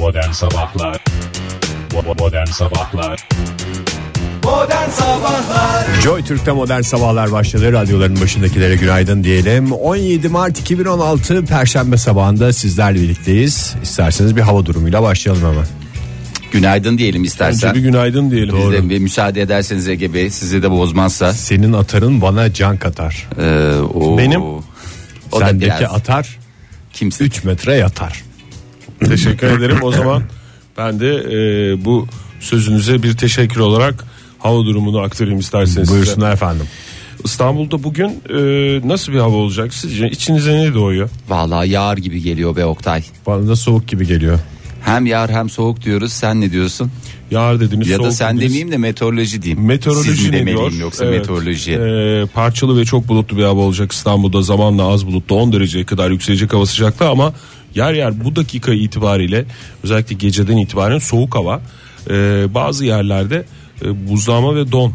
Modern Sabahlar Modern Sabahlar Modern Sabahlar Joy Türk'te modern sabahlar başladı. Radyoların başındakilere günaydın diyelim. 17 Mart 2016 Perşembe sabahında sizlerle birlikteyiz. İsterseniz bir hava durumuyla başlayalım hemen. Günaydın diyelim istersen. Önce bir günaydın diyelim. Biz de bir müsaade ederseniz Ege Bey sizi de bozmazsa. Senin atarın bana can katar. Ee, o, Benim? o da Sendeki biraz atar kimse. 3 metre yatar. Teşekkür ederim. O zaman ben de e, bu sözünüze bir teşekkür olarak hava durumunu aktarayım isterseniz. size. Buyursunlar efendim. İstanbul'da bugün e, nasıl bir hava olacak sizce? İçinize ne doğuyor? Vallahi yağar gibi geliyor be Oktay. Bana da soğuk gibi geliyor. Hem yağar hem soğuk diyoruz. Sen ne diyorsun? Yağar dediniz, Ya da soğuk sen dediniz. demeyeyim de meteoroloji diyeyim. Meteoroloji Siz mi ne demeliyim diyor? yoksa Evet. meteoroloji. Ee, parçalı ve çok bulutlu bir hava olacak İstanbul'da zamanla az bulutlu 10 dereceye kadar yükselecek hava sıcaklığı ama yer yer bu dakika itibariyle özellikle geceden itibaren soğuk hava Ee, bazı yerlerde e, buzlama ve don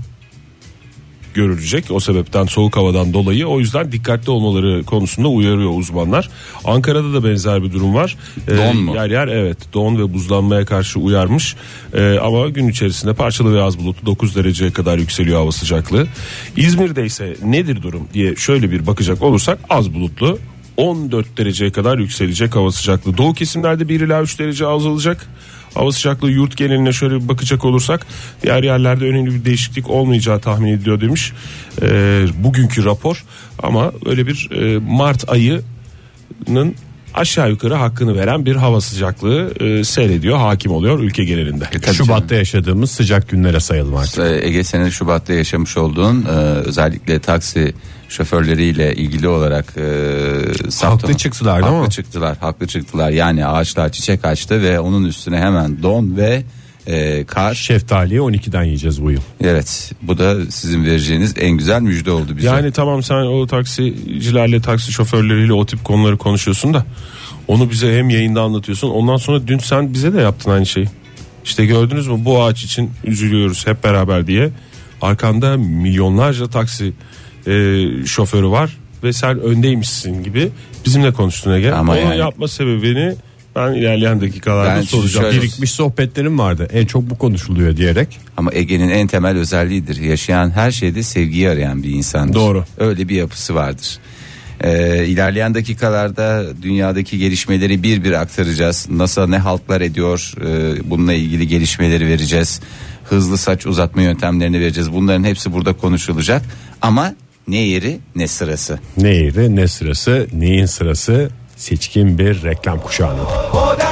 görülecek o sebepten soğuk havadan dolayı o yüzden dikkatli olmaları konusunda uyarıyor uzmanlar. Ankara'da da benzer bir durum var. Ee, Don mu? Yer yer evet don ve buzlanmaya karşı uyarmış Ee, ama gün içerisinde parçalı ve az bulutlu 9 dereceye kadar yükseliyor hava sıcaklığı. İzmir'de ise nedir durum diye şöyle bir bakacak olursak az bulutlu 14 dereceye kadar yükselecek hava sıcaklığı. Doğu kesimlerde 1 ila 3 derece azalacak. Hava sıcaklığı yurt geneline şöyle bir bakacak olursak diğer yerlerde önemli bir değişiklik olmayacağı tahmin ediliyor demiş Ee, bugünkü rapor ama öyle bir e, Mart ayının aşağı yukarı hakkını veren bir hava sıcaklığı e, seyrediyor hakim oluyor ülke genelinde. E, Şubat'ta yaşadığımız sıcak günlere sayalım artık. Ee, Ege senin Şubat'ta yaşamış olduğun e, özellikle taksi şoförleriyle ilgili olarak e, Haklı çıktılar değil haklı mi? çıktılar haklı çıktılar yani ağaçlar çiçek açtı ve onun üstüne hemen don ve e, kar Şeftaliyi 12'den yiyeceğiz bu yıl. evet bu da sizin vereceğiniz en güzel müjde oldu bize Yani tamam sen o taksicilerle taksi şoförleriyle o tip konuları konuşuyorsun da onu bize hem yayında anlatıyorsun. Ondan sonra dün sen bize de yaptın aynı şeyi. İşte gördünüz mü bu ağaç için üzülüyoruz hep beraber diye. Arkanda milyonlarca taksi e, şoförü var ve sen öndeymişsin gibi bizimle konuştun Ege. Ama Onu yani- yapma sebebini ben ilerleyen dakikalarda Ben soracağım. şöyle- Birikmiş sohbetlerim vardı. En çok bu konuşuluyor diyerek. ama Ege'nin en temel özelliğidir yaşayan her şeyde sevgiyi arayan bir insandır Doğru. öyle bir yapısı vardır ee, ilerleyen dakikalarda dünyadaki gelişmeleri bir bir aktaracağız. NASA ne haltlar ediyor ee, bununla ilgili gelişmeleri vereceğiz. Hızlı saç uzatma yöntemlerini vereceğiz. Bunların hepsi burada konuşulacak. Ama ne yeri ne sırası. Ne yeri ne sırası neyin sırası seçkin bir reklam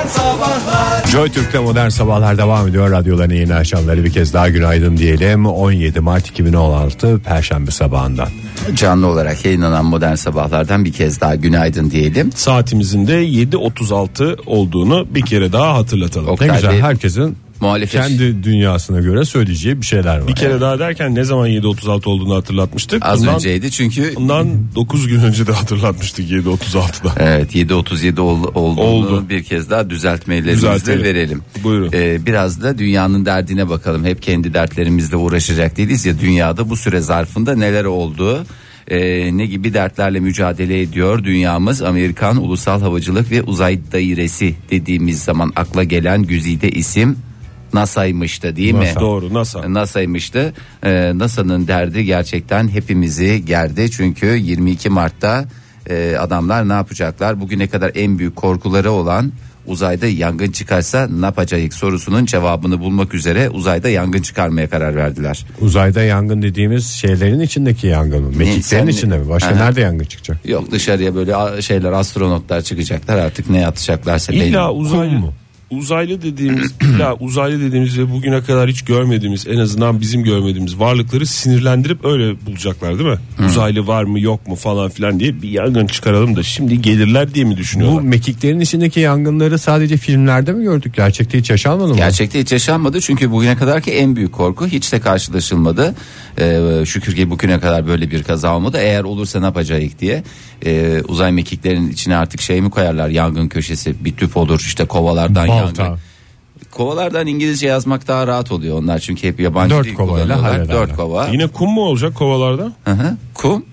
Sabahlar Joy Türk'te modern sabahlar devam ediyor. Radyoların yeni açanları bir kez daha günaydın diyelim. 17 Mart 2016 Perşembe sabahından. Canlı olarak yayınlanan modern sabahlardan bir kez daha günaydın diyelim. Saatimizin de 7.36 olduğunu bir kere daha hatırlatalım. Ne Oktay güzel Bey, herkesin muhalefet kendi dünyasına göre söyleyeceği bir şeyler var. Bir kere daha derken ne zaman 7.36 olduğunu hatırlatmıştık. az Bundan- önceydi çünkü Bundan 9 gün önce de hatırlatmıştık 7.36'da. Evet 7.37 ol, olduğunu Oldu. bir kez daha düzeltmelerimizi Düzeltelim. verelim. Buyurun. Ee, biraz da dünyanın derdine bakalım. Hep kendi dertlerimizle uğraşacak değiliz ya dünyada bu süre zarfında neler oldu? Ee, ne gibi dertlerle mücadele ediyor dünyamız Amerikan Ulusal Havacılık ve Uzay Dairesi dediğimiz zaman akla gelen güzide isim NASA'ymıştı değil mi? NASA. Doğru NASA. NASA'ymıştı. Ee, NASA'nın derdi gerçekten hepimizi gerdi. Çünkü 22 Mart'ta e, adamlar ne yapacaklar? Bugüne kadar en büyük korkuları olan uzayda yangın çıkarsa ne yapacağız sorusunun cevabını bulmak üzere uzayda yangın çıkarmaya karar verdiler. Uzayda yangın dediğimiz şeylerin içindeki yangın mı? Mekiklerin içinde mi? Başka Aha. nerede yangın çıkacak? Yok dışarıya böyle şeyler astronotlar çıkacaklar artık ne atacaklarsa. İlla Kum mu? Uzaylı dediğimiz illa uzaylı dediğimiz ve bugüne kadar hiç görmediğimiz en azından bizim görmediğimiz varlıkları sinirlendirip öyle bulacaklar değil mi? Uzaylı var mı yok mu falan filan diye bir yangın çıkaralım da şimdi gelirler diye mi Bu düşünüyorlar? mekiklerin içindeki yangınları sadece filmlerde mi gördük? Gerçekte hiç yaşanmadı mı? Gerçekte hiç yaşanmadı çünkü bugüne kadarki en büyük korku hiç de karşılaşılmadı. Ee, şükür ki bugüne kadar böyle bir kaza olmadı. Eğer olursa ne yapacağız diye Ee, uzay mekiklerin içine artık şey mi koyarlar yangın köşesi bir tüp olur işte kovalardan Balta. yangın. Kovalardan İngilizce yazmak daha rahat oluyor onlar çünkü hep yabancı Dört dil kovayla kullanıyorlar. hallederler. Dört kova. Yine kum mu olacak kovalarda? Hı hı. Kum.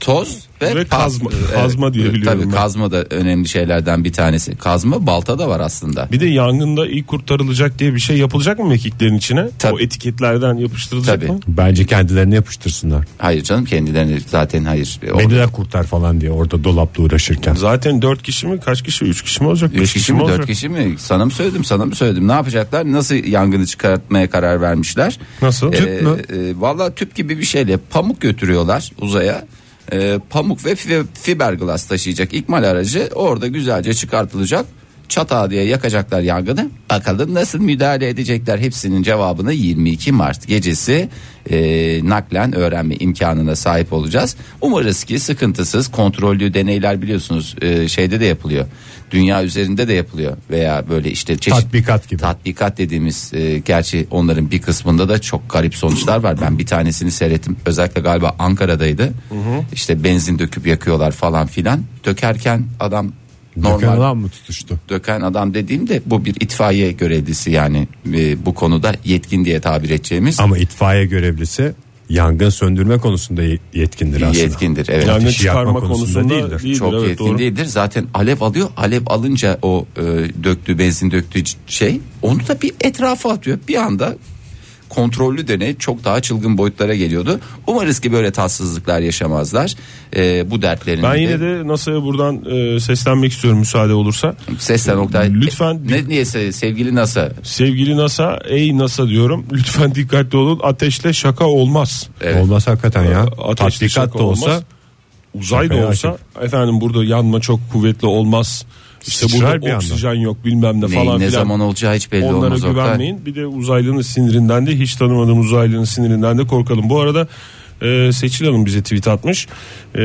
Toz ve, Ve kazma- Evet, kazma diye biliyorum Tabii ben. kazma da önemli şeylerden bir tanesi. Kazma balta da var aslında. Bir de yangında ilk kurtarılacak diye bir şey yapılacak mı mekiklerin içine? Tabii. O etiketlerden yapıştırılacak Tabii. mı? Bence kendilerini yapıştırsınlar. Hayır canım kendilerini zaten hayır. E, Beni de kurtar falan diye orada dolapta uğraşırken. Zaten 4 kişi mi kaç kişi 3 kişi mi olacak? 3 Beş kişi mi olacak? 4 kişi mi? Sana mı söyledim sana mı söyledim? Ne yapacaklar? Nasıl yangını çıkartmaya karar vermişler? Nasıl? Tüp mü? E, Valla tüp gibi bir şeyle pamuk götürüyorlar uzaya. E, pamuk ve fi- fiberglass taşıyacak ikmal aracı orada güzelce çıkartılacak. Çatağı diye yakacaklar yangını. Bakalım nasıl müdahale edecekler. Hepsinin cevabını 22 Mart gecesi e, naklen öğrenme imkanına sahip olacağız. Umarız ki sıkıntısız kontrollü deneyler biliyorsunuz e, şeyde de yapılıyor. Dünya üzerinde de yapılıyor veya böyle işte çeşitli Tatbikat gibi. tatbikat dediğimiz e, gerçi onların bir kısmında da çok garip sonuçlar var. Ben bir tanesini seyrettim. Özellikle galiba Ankara'daydı. İşte benzin döküp yakıyorlar falan filan. Dökerken adam normal Döken adam mı tutuştu? döken adam dediğimde bu bir itfaiye görevlisi yani e, bu konuda yetkin diye tabir edeceğimiz Ama itfaiye görevlisi yangın söndürme konusunda ye- yetkindir aslında. yetkindir. Evet. Yangın Ateşi çıkarma konusunda konusunda değildir. değildir. çok evet, yetkin doğru. değildir. Zaten alev alıyor. Alev alınca o e, döktüğü benzin döktüğü şey onu da bir etrafa atıyor. Bir anda kontrollü deney çok daha çılgın boyutlara geliyordu. Umarız ki böyle tatsızlıklar yaşamazlar. E, bu dertlerini Ben yine de NASA'ya buradan e, seslenmek istiyorum müsaade olursa. seslen Oktay. Lütfen ne niyeyse sevgili NASA sevgili NASA, ey NASA diyorum. Lütfen dikkatli olun. Ateşle şaka olmaz. Evet. Olmaz hakikaten ya. Ateşle Tatbikat şaka da olsa olmaz. Uzay da olsa efendim burada yanma çok kuvvetli olmaz. İşte bir burada anda. oksijen yok bilmem ne Neyin falan ne filan. zaman olacağı hiç belli Onlara olmaz Oktay. güvenmeyin. Bir de uzaylının sinirinden de hiç tanımadığımız uzaylının sinirinden de korkalım. Bu arada e, Seçil Hanım bize tweet atmış. E,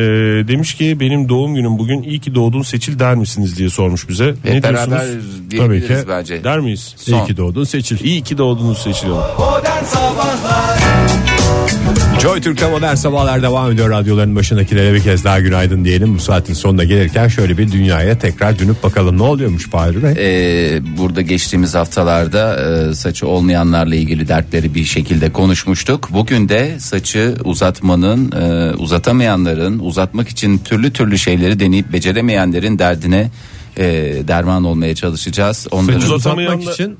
demiş ki benim doğum günüm bugün iyi ki doğdun Seçil der misiniz diye sormuş bize. Hep ne beraber Tabii ki. bence. Der miyiz? Son. iyi ki doğdun seçil. İyi ki doğdunuz Seçil Hanım. Modern Sabahlar Joy Türk'te modern sabahlar devam ediyor. Radyoların başındakilere bir kez daha günaydın diyelim. Bu saatin sonuna gelirken şöyle bir dünyaya tekrar dönüp bakalım ne oluyormuş Fahri Bey. Ee, burada geçtiğimiz haftalarda e, saçı olmayanlarla ilgili dertleri bir şekilde konuşmuştuk. Bugün de saçı uzatmanın, e, uzatamayanların, uzatmak için türlü türlü şeyleri deneyip beceremeyenlerin derdine e, derman olmaya çalışacağız. Onların Saçı uzatamayanlar- uzatmak için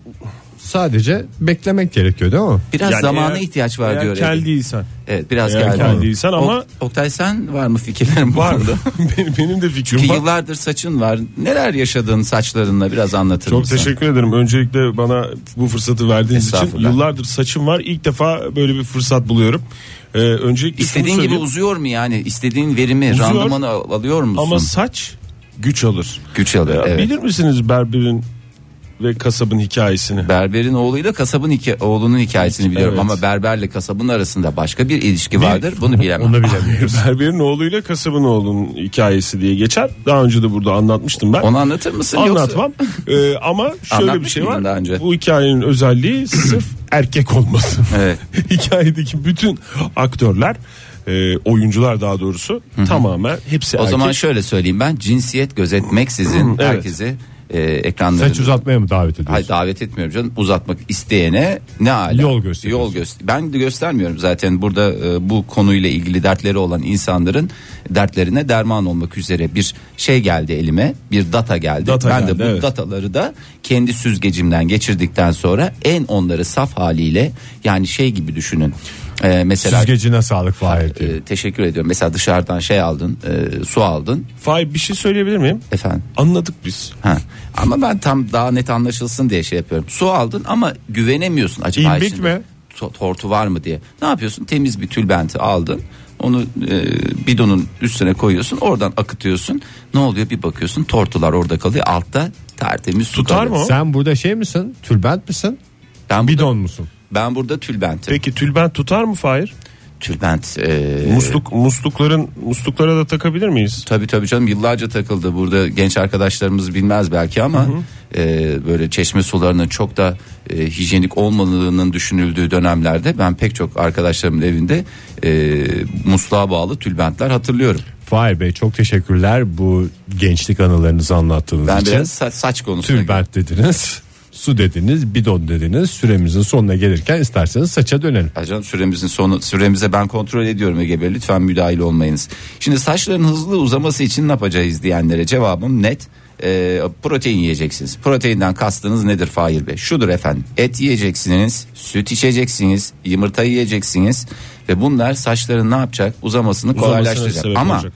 sadece beklemek gerekiyor değil mi? biraz Yani zamana eğer- ihtiyaç var eğer diyor. kel değilsen. Evet biraz Eğer geldi. kel değilsen ama- Ok- Oktay sen var mı fikirlerin bu Var. konuda? benim, benim de fikrim Ki var. yıllardır saçın var. Neler yaşadın saçlarınla biraz anlatır Çok mısın? teşekkür ederim. Öncelikle bana bu fırsatı verdiğiniz için Estağfurullah. yıllardır saçım var. İlk defa böyle bir fırsat buluyorum. Ee, öncelikle şunu İstediğin gibi söyleyeyim. uzuyor mu yani? İstediğin verimi, Uzuyor. randımanı al- alıyor musun? ama saç güç alır. Güç alıyor. Ya, evet. Bilir misiniz berberin ve kasabın hikayesini? Berberin oğluyla kasabın hika- oğlunun hikayesini biliyorum Evet. ama berberle kasabın arasında başka bir ilişki vardır. Bunu bilemem. Onu bilemiyoruz. Berberin oğluyla kasabın oğlunun hikayesi diye geçer. Daha önce de burada anlatmıştım ben. Onu anlatır mısın? Anlatmam. Ee, ama şöyle bir Anlatmış şey mıydın daha var. önce? Bu hikayenin özelliği sırf erkek olması. Evet. Hikayedeki bütün aktörler, e, oyuncular daha doğrusu tamamen hepsi O erkek. zaman şöyle söyleyeyim ben cinsiyet gözetmeksizin Evet. herkesi e, ekranlarında Saç uzatmaya mı davet ediyorsun? Hayır davet etmiyorum canım. Uzatmak isteyene ne ala. Yol gösteriyorsun. Yol göster. Ben de göstermiyorum zaten burada e, bu konuyla ilgili dertleri olan insanların dertlerine derman olmak üzere bir şey geldi elime. Bir data geldi. Data ben de geldi, bu evet. dataları da kendi süzgecimden geçirdikten sonra en onları saf haliyle yani şey gibi düşünün. E, mesela Süzgecine sağlık Fahir diye. e, teşekkür ediyorum. Mesela dışarıdan şey aldın, e, su aldın Fay bir şey söyleyebilir miyim? efendim. Anladık biz. Ha. Ama ben tam daha net anlaşılsın diye şey yapıyorum. Su aldın ama güvenemiyorsun. Acaba İlmik içinde mi? to- Tortu var mı diye. Ne yapıyorsun? Temiz bir tülbenti aldın. Onu e, bidonun üstüne koyuyorsun. Oradan akıtıyorsun. Ne oluyor? Bir bakıyorsun tortular orada kalıyor. Altta tertemiz su Tutar kalıyor. mı o? Sen burada şey misin? Tülbent misin? Ben burada, Bidon musun? Ben burada tülbentim. Peki tülbent tutar mı Fahir? Tülbent. E, Musluk muslukların musluklara da takabilir miyiz? Tabii tabii canım yıllarca takıldı. Burada genç arkadaşlarımız bilmez belki ama e, böyle çeşme sularının çok da e, hijyenik olmadığının düşünüldüğü dönemlerde ben pek çok arkadaşlarımın evinde e, musluğa bağlı tülbentler hatırlıyorum. Fahir Bey çok teşekkürler bu gençlik anılarınızı anlattığınız Ben için. biraz sa- saç konusuna Tülbent dediniz. Su dediniz, bidon dediniz. Süremizin sonuna gelirken isterseniz saça dönelim. Acan süremizin sonu süremize ben kontrol ediyorum Ege Bey lütfen müdahil olmayınız. Şimdi saçların hızlı uzaması için ne yapacağız diyenlere cevabım net. Ee, protein yiyeceksiniz. Proteinden kastınız nedir Fahir Bey? Şudur efendim. Et yiyeceksiniz, süt içeceksiniz, yumurta yiyeceksiniz ve bunlar saçların ne yapacak? Uzamasını Uzamasına kolaylaştıracak. Ama olacak.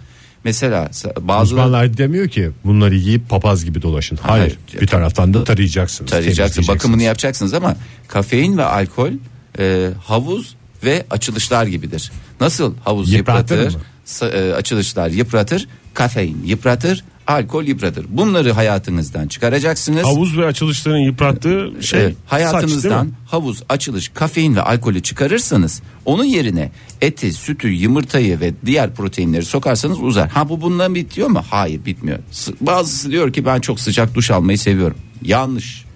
Mesela sa- bazı Uzmanlar demiyor ki bunları yiyip papaz gibi dolaşın. Hayır. Hayır. Bir taraftan da tarayacaksınız. tarayacaksın, temizleyeceksiniz. bakımını yapacaksınız ama kafein ve alkol e, havuz ve açılışlar gibidir. Nasıl havuz Yıpratır yıpratır, mı? sa- e, açılışlar yıpratır, kafein yıpratır, alkol yıpratır. Bunları hayatınızdan çıkaracaksınız. Havuz ve açılışların yıprattığı şey Evet, saç hayatınızdan mi? havuz, açılış, kafein ve alkolü çıkarırsanız onun yerine eti, sütü, yumurtayı ve diğer proteinleri sokarsanız uzar. Ha bu bundan bitiyor mu? Hayır bitmiyor. Bazısı diyor ki ben çok sıcak duş almayı seviyorum. Yanlış.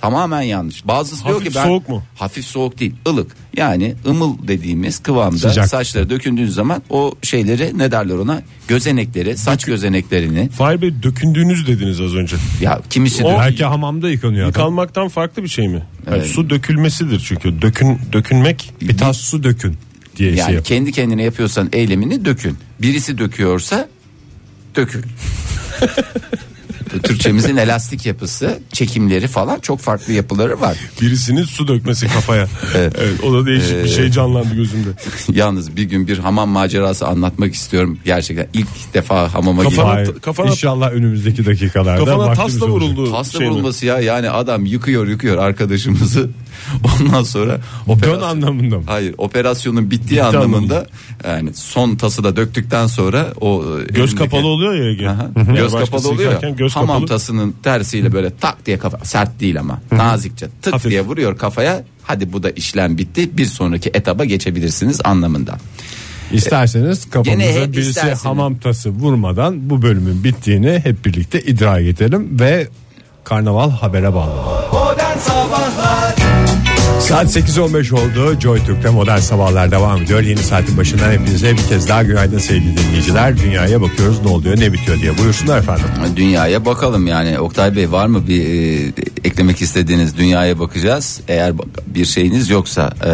Tamamen yanlış. Bazısı diyor Hafif ki ben soğuk mu? hafif soğuk değil, ılık. Yani ımıl dediğimiz kıvamda Sıcak. saçları dökündüğün zaman o şeyleri ne derler ona? Gözenekleri, saç gözeneklerini Fahir Bey dökündüğünüz dediniz az önce. ya kimisi O- de- Belki hamamda yıkanıyor adam. Yıkanmaktan farklı bir şey mi? Yani Evet. su dökülmesidir çünkü. Dökün dökünmek Bir tas su dökün diye Yani şey yap. kendi kendine yapıyorsan eylemini dökün. Birisi döküyorsa dökün. Türkçemizin elastik yapısı, çekimleri falan çok farklı yapıları var. birisinin su dökmesi kafaya. evet. o da değişik bir şey canlandı gözümde. Yalnız bir gün bir hamam macerası anlatmak istiyorum. Gerçekten ilk defa hamama Kafana- girdim. Kafana- İnşallah önümüzdeki dakikalarda Kafana tasla vuruldu. Hasta şey mi? vurulması ya yani adam yıkıyor yıkıyor arkadaşımızı. Ondan sonra Dön operasyon, anlamında mı? Hayır operasyonun bittiği Bitti anlamında yani son tası da döktükten sonra o e, Göz elindeki- kapalı oluyor ya Ege. Aha. Göz kapalı oluyor. Göz Hamam kapalı. tasının tersiyle böyle tak diye kafa sert değil ama nazikçe tık Hafif. diye vuruyor kafaya. Hadi bu da işlem bitti. Bir sonraki etaba geçebilirsiniz anlamında. İsterseniz Gene kafamıza hep birisi isterseniz. hamam tası vurmadan bu bölümün bittiğini hep birlikte idrak edelim ve karnaval habere bağlanalım. Modern Sabahlar Saat 8.15 oldu. Joy Türk'te modern sabahlar devam ediyor. Yeni saatin başından hepinize bir kez daha günaydın sevgili dinleyiciler. Dünyaya bakıyoruz ne oluyor ne bitiyor diye. Buyursunlar efendim. Dünyaya bakalım yani Oktay Bey var mı bir e, eklemek istediğiniz dünyaya bakacağız. Eğer bir şeyiniz yoksa e,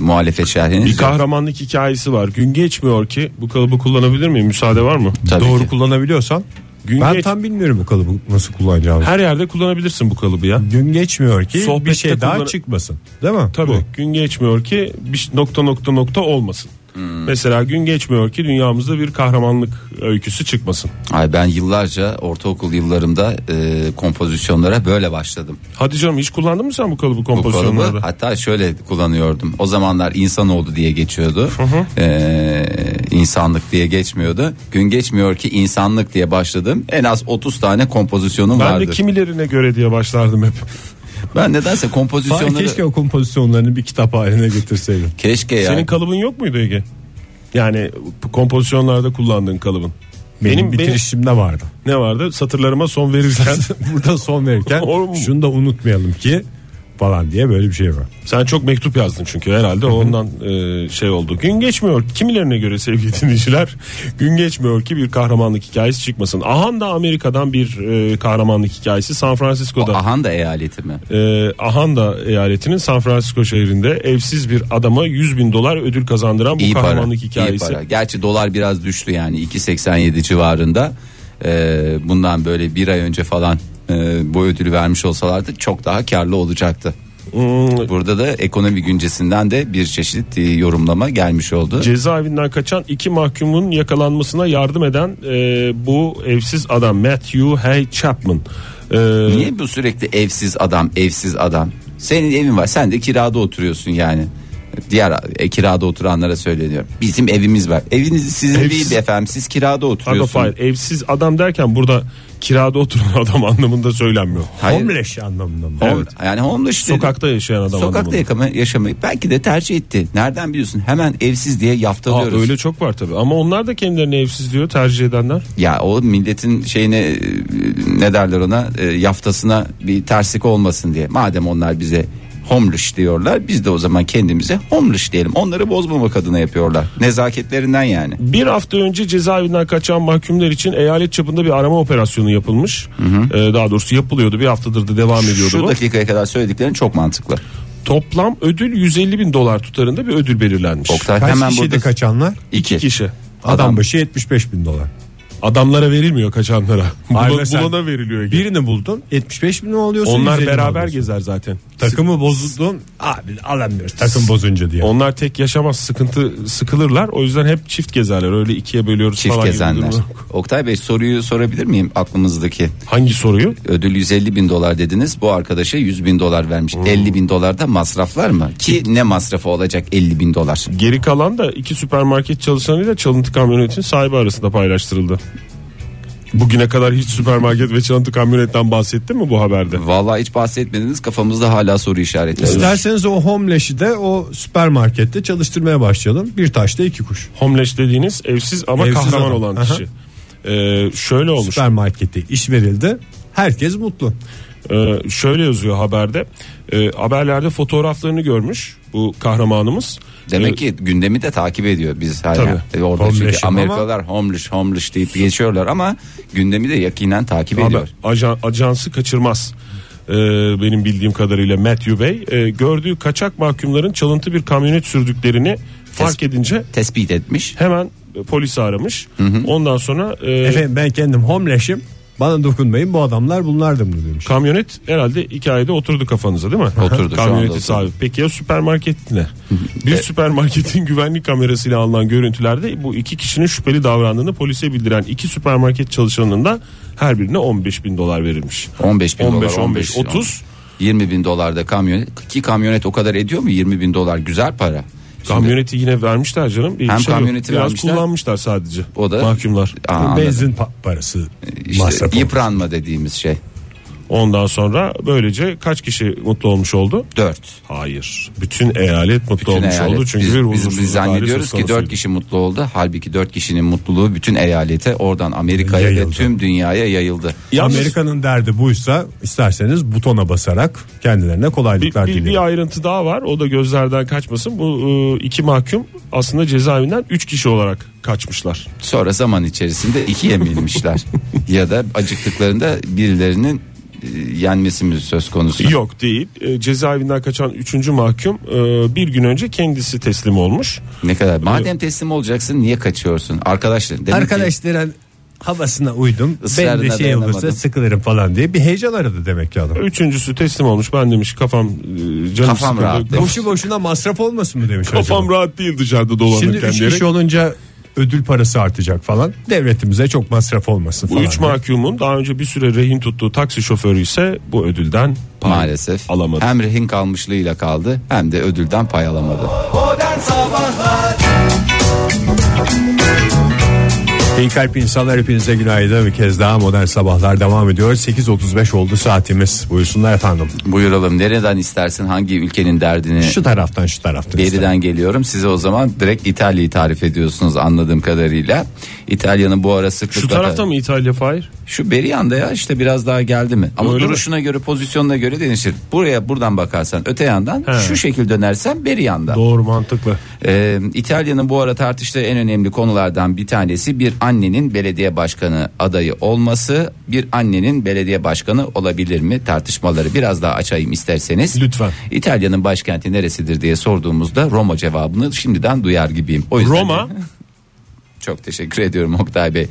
muhalefet şerhiniz Bir yok. kahramanlık hikayesi var. Gün geçmiyor ki bu kalıbı kullanabilir miyim? Müsaade var mı? Tabii Doğru ki. kullanabiliyorsan. Gün ben geç- tam bilmiyorum bu kalıbı nasıl kullanacağımı. Her yerde kullanabilirsin bu kalıbı ya. Gün geçmiyor ki Sohbette bir şey daha kullan- çıkmasın. Değil mi? Tabii Bu. gün geçmiyor ki bir nokta nokta nokta olmasın. Mesela gün geçmiyor ki dünyamızda bir kahramanlık öyküsü çıkmasın. Ay ben yıllarca ortaokul yıllarımda e, kompozisyonlara böyle başladım. Hadi canım hiç kullandın mı sen bu kalıbı Bu kalıbı kompozisyonlarda? hatta şöyle kullanıyordum. O zamanlar insanoğlu diye geçiyordu. Ee, insanlık diye geçmiyordu. Gün geçmiyor ki insanlık diye başladım. En az 30 tane kompozisyonum Ben vardı. de kimilerine göre diye başlardım hep. Ben nedense Hayır, kompozisyonları keşke o kompozisyonlarını bir kitap haline getirseydin. keşke ya. Senin kalıbın yok muydu Ege? Yani kompozisyonlarda kullandığın kalıbın. Benim, Benim, benim bitirişimde vardı. ne vardı? Satırlarıma son verirken Burada son verirken şunu da unutmayalım ki falan diye böyle bir şey var. sen çok mektup yazdın çünkü herhalde ondan e, şey oldu. Gün geçmiyor kimilerine göre sevgili dinleyiciler gün geçmiyor ki bir kahramanlık hikayesi çıkmasın. Ahan da Amerika'dan bir e, kahramanlık hikayesi San O Francisco'da. Ahanda eyaleti mi? e, Ahanda eyaletinin San Francisco şehrinde evsiz bir adama 100 bin dolar ödül kazandıran bu İyi para. kahramanlık iyi hikayesi. para. Gerçi dolar biraz düştü yani 2.87 civarında. Ee, bundan böyle bir ay önce falan e, bu ödülü vermiş olsalardı çok daha karlı olacaktı. Hmm, Burada da ekonomi güncesinden de bir çeşit e, yorumlama gelmiş oldu. cezaevinden kaçan iki mahkumun yakalanmasına yardım eden e, bu evsiz adam Matthew Hay Chapman. E, Niye bu sürekli evsiz adam, evsiz adam? Senin evin var, sen de kirada oturuyorsun yani. Diğer e, kirada oturanlara söyleniyorum. Bizim evimiz var. Eviniz sizin Evsiz- değil efendim. Siz kirada Pardon, oturuyorsunuz. hayır, evsiz adam derken burada kirada oturan adam anlamında söylenmiyor. Hayır. Homeless anlamında mı? Home- Yani homeless dedi. Sokakta yaşayan adam Sokakta anlamında. yakama, yaşamayı belki de tercih etti. Nereden biliyorsun? Hemen evsiz diye Aa, yaftalıyoruz. öyle çok var tabii ama onlar da kendilerini evsiz diyor tercih edenler. Ya o milletin şeyine e, ne derler ona e, yaftasına bir terslik olmasın diye. Madem onlar bize homeless diyorlar. Biz de o zaman kendimize homeless diyelim. Onları bozmamak adına yapıyorlar. Nezaketlerinden yani. Bir hafta önce cezaevinden kaçan mahkumlar için eyalet çapında bir arama operasyonu yapılmış. Ee, daha doğrusu yapılıyordu. Bir haftadır da devam ediyordu Şu bu. dakikaya kadar söylediklerin çok mantıklı. Toplam ödül 150 bin dolar tutarında bir ödül belirlenmiş. Oktay Kaç hemen kişiydi burada kaçanlar? iki. kişi. Adam, Adam- başı 75 bin dolar. Adamlara verilmiyor kaçanlara. Hayır, Bula, mesela bulana veriliyor. Ege. Birini buldun 75 bin oluyorsun. Onlar 150 bin beraber oluyorsun. gezer zaten. Takımı bozdun abi alamıyoruz takım bozunca diye. Onlar tek yaşamaz sıkıntı sıkılırlar. O yüzden hep çift gezerler. Öyle ikiye bölüyoruz Çift falan gibi gezenler. durum. Oktay Bey soruyu sorabilir miyim aklımızdaki? Hangi soruyu? Ödül 150 bin dolar dediniz. Bu arkadaşa 100 bin dolar vermiş. Hmm. 50 bin dolar da masraflar mı? Ki ne masrafı olacak 50 bin dolar? Geri kalan da iki süpermarket çalışanıyla çalıntı kamyonetin sahibi arasında paylaştırıldı. Bugüne kadar hiç süpermarket ve çalıntı kamyonetten bahsetti mi bu haberde? Vallahi hiç bahsetmediniz kafamızda hala soru işaretleri. İsterseniz o homeless'i de o süpermarkette çalıştırmaya başlayalım. Bir taşta iki kuş. Homeless dediğiniz evsiz ama Evsiz kahraman adam. olan Aha. kişi. Ee, şöyle olmuş. Süpermarkette iş verildi. Herkes mutlu. Ee, şöyle yazıyor haberde. Ee, haberlerde fotoğraflarını görmüş bu kahramanımız. Demek Ee, ki gündemi de takip ediyor biz hala. Tabii. E, Orada çünkü Homeless'im ama- Amerikalılar homeless homeless deyip geçiyorlar ama gündemi de yakinen takip ediyor. haber, ajan, ajansı kaçırmaz. Ee, benim bildiğim kadarıyla Matthew Bey e, gördüğü kaçak mahkumların çalıntı bir kamyonet sürdüklerini fark edince Tespit etmiş. hemen e, polisi aramış. Ondan sonra e, Efendim ben kendim homeless'im. Bana dokunmayın bu adamlar bunlardır mı demiş. kamyonet herhalde hikayede oturdu kafanıza değil mi? Oturdu, şu anda Kamyoneti sahibi. Peki ya süpermarket ne? Bir süpermarketin güvenlik kamerasıyla alınan görüntülerde bu iki kişinin şüpheli davrandığını polise bildiren iki süpermarket çalışanının da her birine 15 bin dolar verilmiş. 15 bin 15, dolar 15, 30. 20 bin dolar da kamyonet ki kamyonet o kadar ediyor mu 20 bin dolar güzel para. Şimdi Kamyoneti yine vermişler canım. Bir Hem şey yok. kamyoneti Biraz vermişler. kullanmışlar sadece. O da- mahkumlar. Aa. Benzin pa- parası İşte masrafı. yıpranma dediğimiz şey Ondan sonra böylece kaç kişi mutlu olmuş oldu? 4. Hayır. Bütün eyalet mutlu Bütün olmuş eyalet. oldu. Çünkü biz, bir biz, huzursuzluk biz zannediyoruz ki 4 konusuydu. kişi mutlu oldu. Halbuki 4 kişinin mutluluğu bütün eyalete oradan Amerika'ya ve tüm dünyaya yayıldı. Yalnız- Amerika'nın derdi buysa isterseniz butona basarak kendilerine Bir, kolaylıklar bir, dileyin. bir ayrıntı daha var. O da gözlerden kaçmasın. Bu e, iki mahkum aslında cezaevinden 3 kişi olarak kaçmışlar. Sonra zaman içerisinde ikiye mi inmişler? ya da acıktıklarında birilerinin yenmesi mi söz konusu? Yok değil. E, cezaevinden kaçan 3. mahkum e, bir gün önce kendisi teslim olmuş. Ne kadar? Madem teslim olacaksın niye kaçıyorsun? Arkadaşlar. demek Arkadaşların havasına uydum. Ben de şey olursa sıkılırım falan diye bir heyecan aradı demek ki adam. Üçüncüsü teslim olmuş. Ben demiş kafam e, canım Kafam sıkıldı. rahat. Boşu boşuna masraf olmasın mı demiş Kafam acaba? rahat değil dışarıda Şimdi dolanırken üç diyerek. kişi olunca ödül parası artacak falan. Devletimize çok masraf olmasın Bu falan. üç mahkumun daha önce bir süre rehin tuttuğu taksi şoförü ise bu ödülden pay Maalesef. alamadı. Hem rehin kalmışlığıyla kaldı hem de ödülden pay alamadı. Modern Sabahlar İyi kalp insanlar hepinize günaydın. Bir kez daha modern sabahlar devam ediyor. 8.35 oldu saatimiz. Buyursunlar efendim. Buyuralım. Nereden istersin? Hangi ülkenin derdini? Şu taraftan şu taraftan. Beriden geliyorum. Size o zaman direkt İtalya'yı tarif ediyorsunuz anladığım kadarıyla. İtalya'nın bu ara sıklıkla... Şu tarafta mı İtalya Fahir? Şu beri yanda ya işte biraz daha geldi mi? Ama Öyle mi? duruşuna göre pozisyonuna göre değişir. Buraya buradan bakarsan öte yandan He. şu şekil dönersen beri yanda. Doğru mantıklı. Ee, İtalya'nın bu ara tartıştığı en önemli konulardan bir tanesi bir annenin belediye başkanı adayı olması, bir annenin belediye başkanı olabilir mi tartışmaları biraz daha açayım isterseniz. Lütfen. İtalya'nın başkenti neresidir diye sorduğumuzda Roma cevabını şimdiden duyar gibiyim. O yüzden Roma çok teşekkür ediyorum Oktay Bey.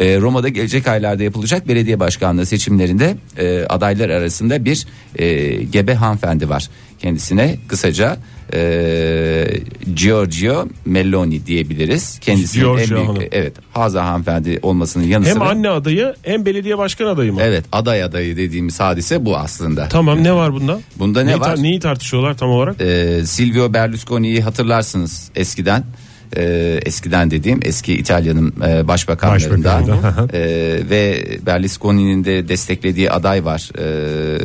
Ee, Roma'da gelecek aylarda yapılacak belediye başkanlığı seçimlerinde e, adaylar arasında bir e, gebe hanımefendi var. Kendisine kısaca e, Giorgio Meloni diyebiliriz. Kendisinin en Giorgio büyük Hanım. evet Haza hanımefendi olmasının yanı hem sıra anne adayı hem belediye başkan adayı mı? evet aday adayı dediğimiz hadise bu aslında. Tamam ne var bunda? Bunda ne neyi, var? neyi tartışıyorlar tam olarak? Ee, Silvio Berlusconi'yi hatırlarsınız eskiden. Ee, eskiden dediğim eski İtalya'nın e, başbakanlarından. Ee, ve Berlusconi'nin de desteklediği aday var. Ee,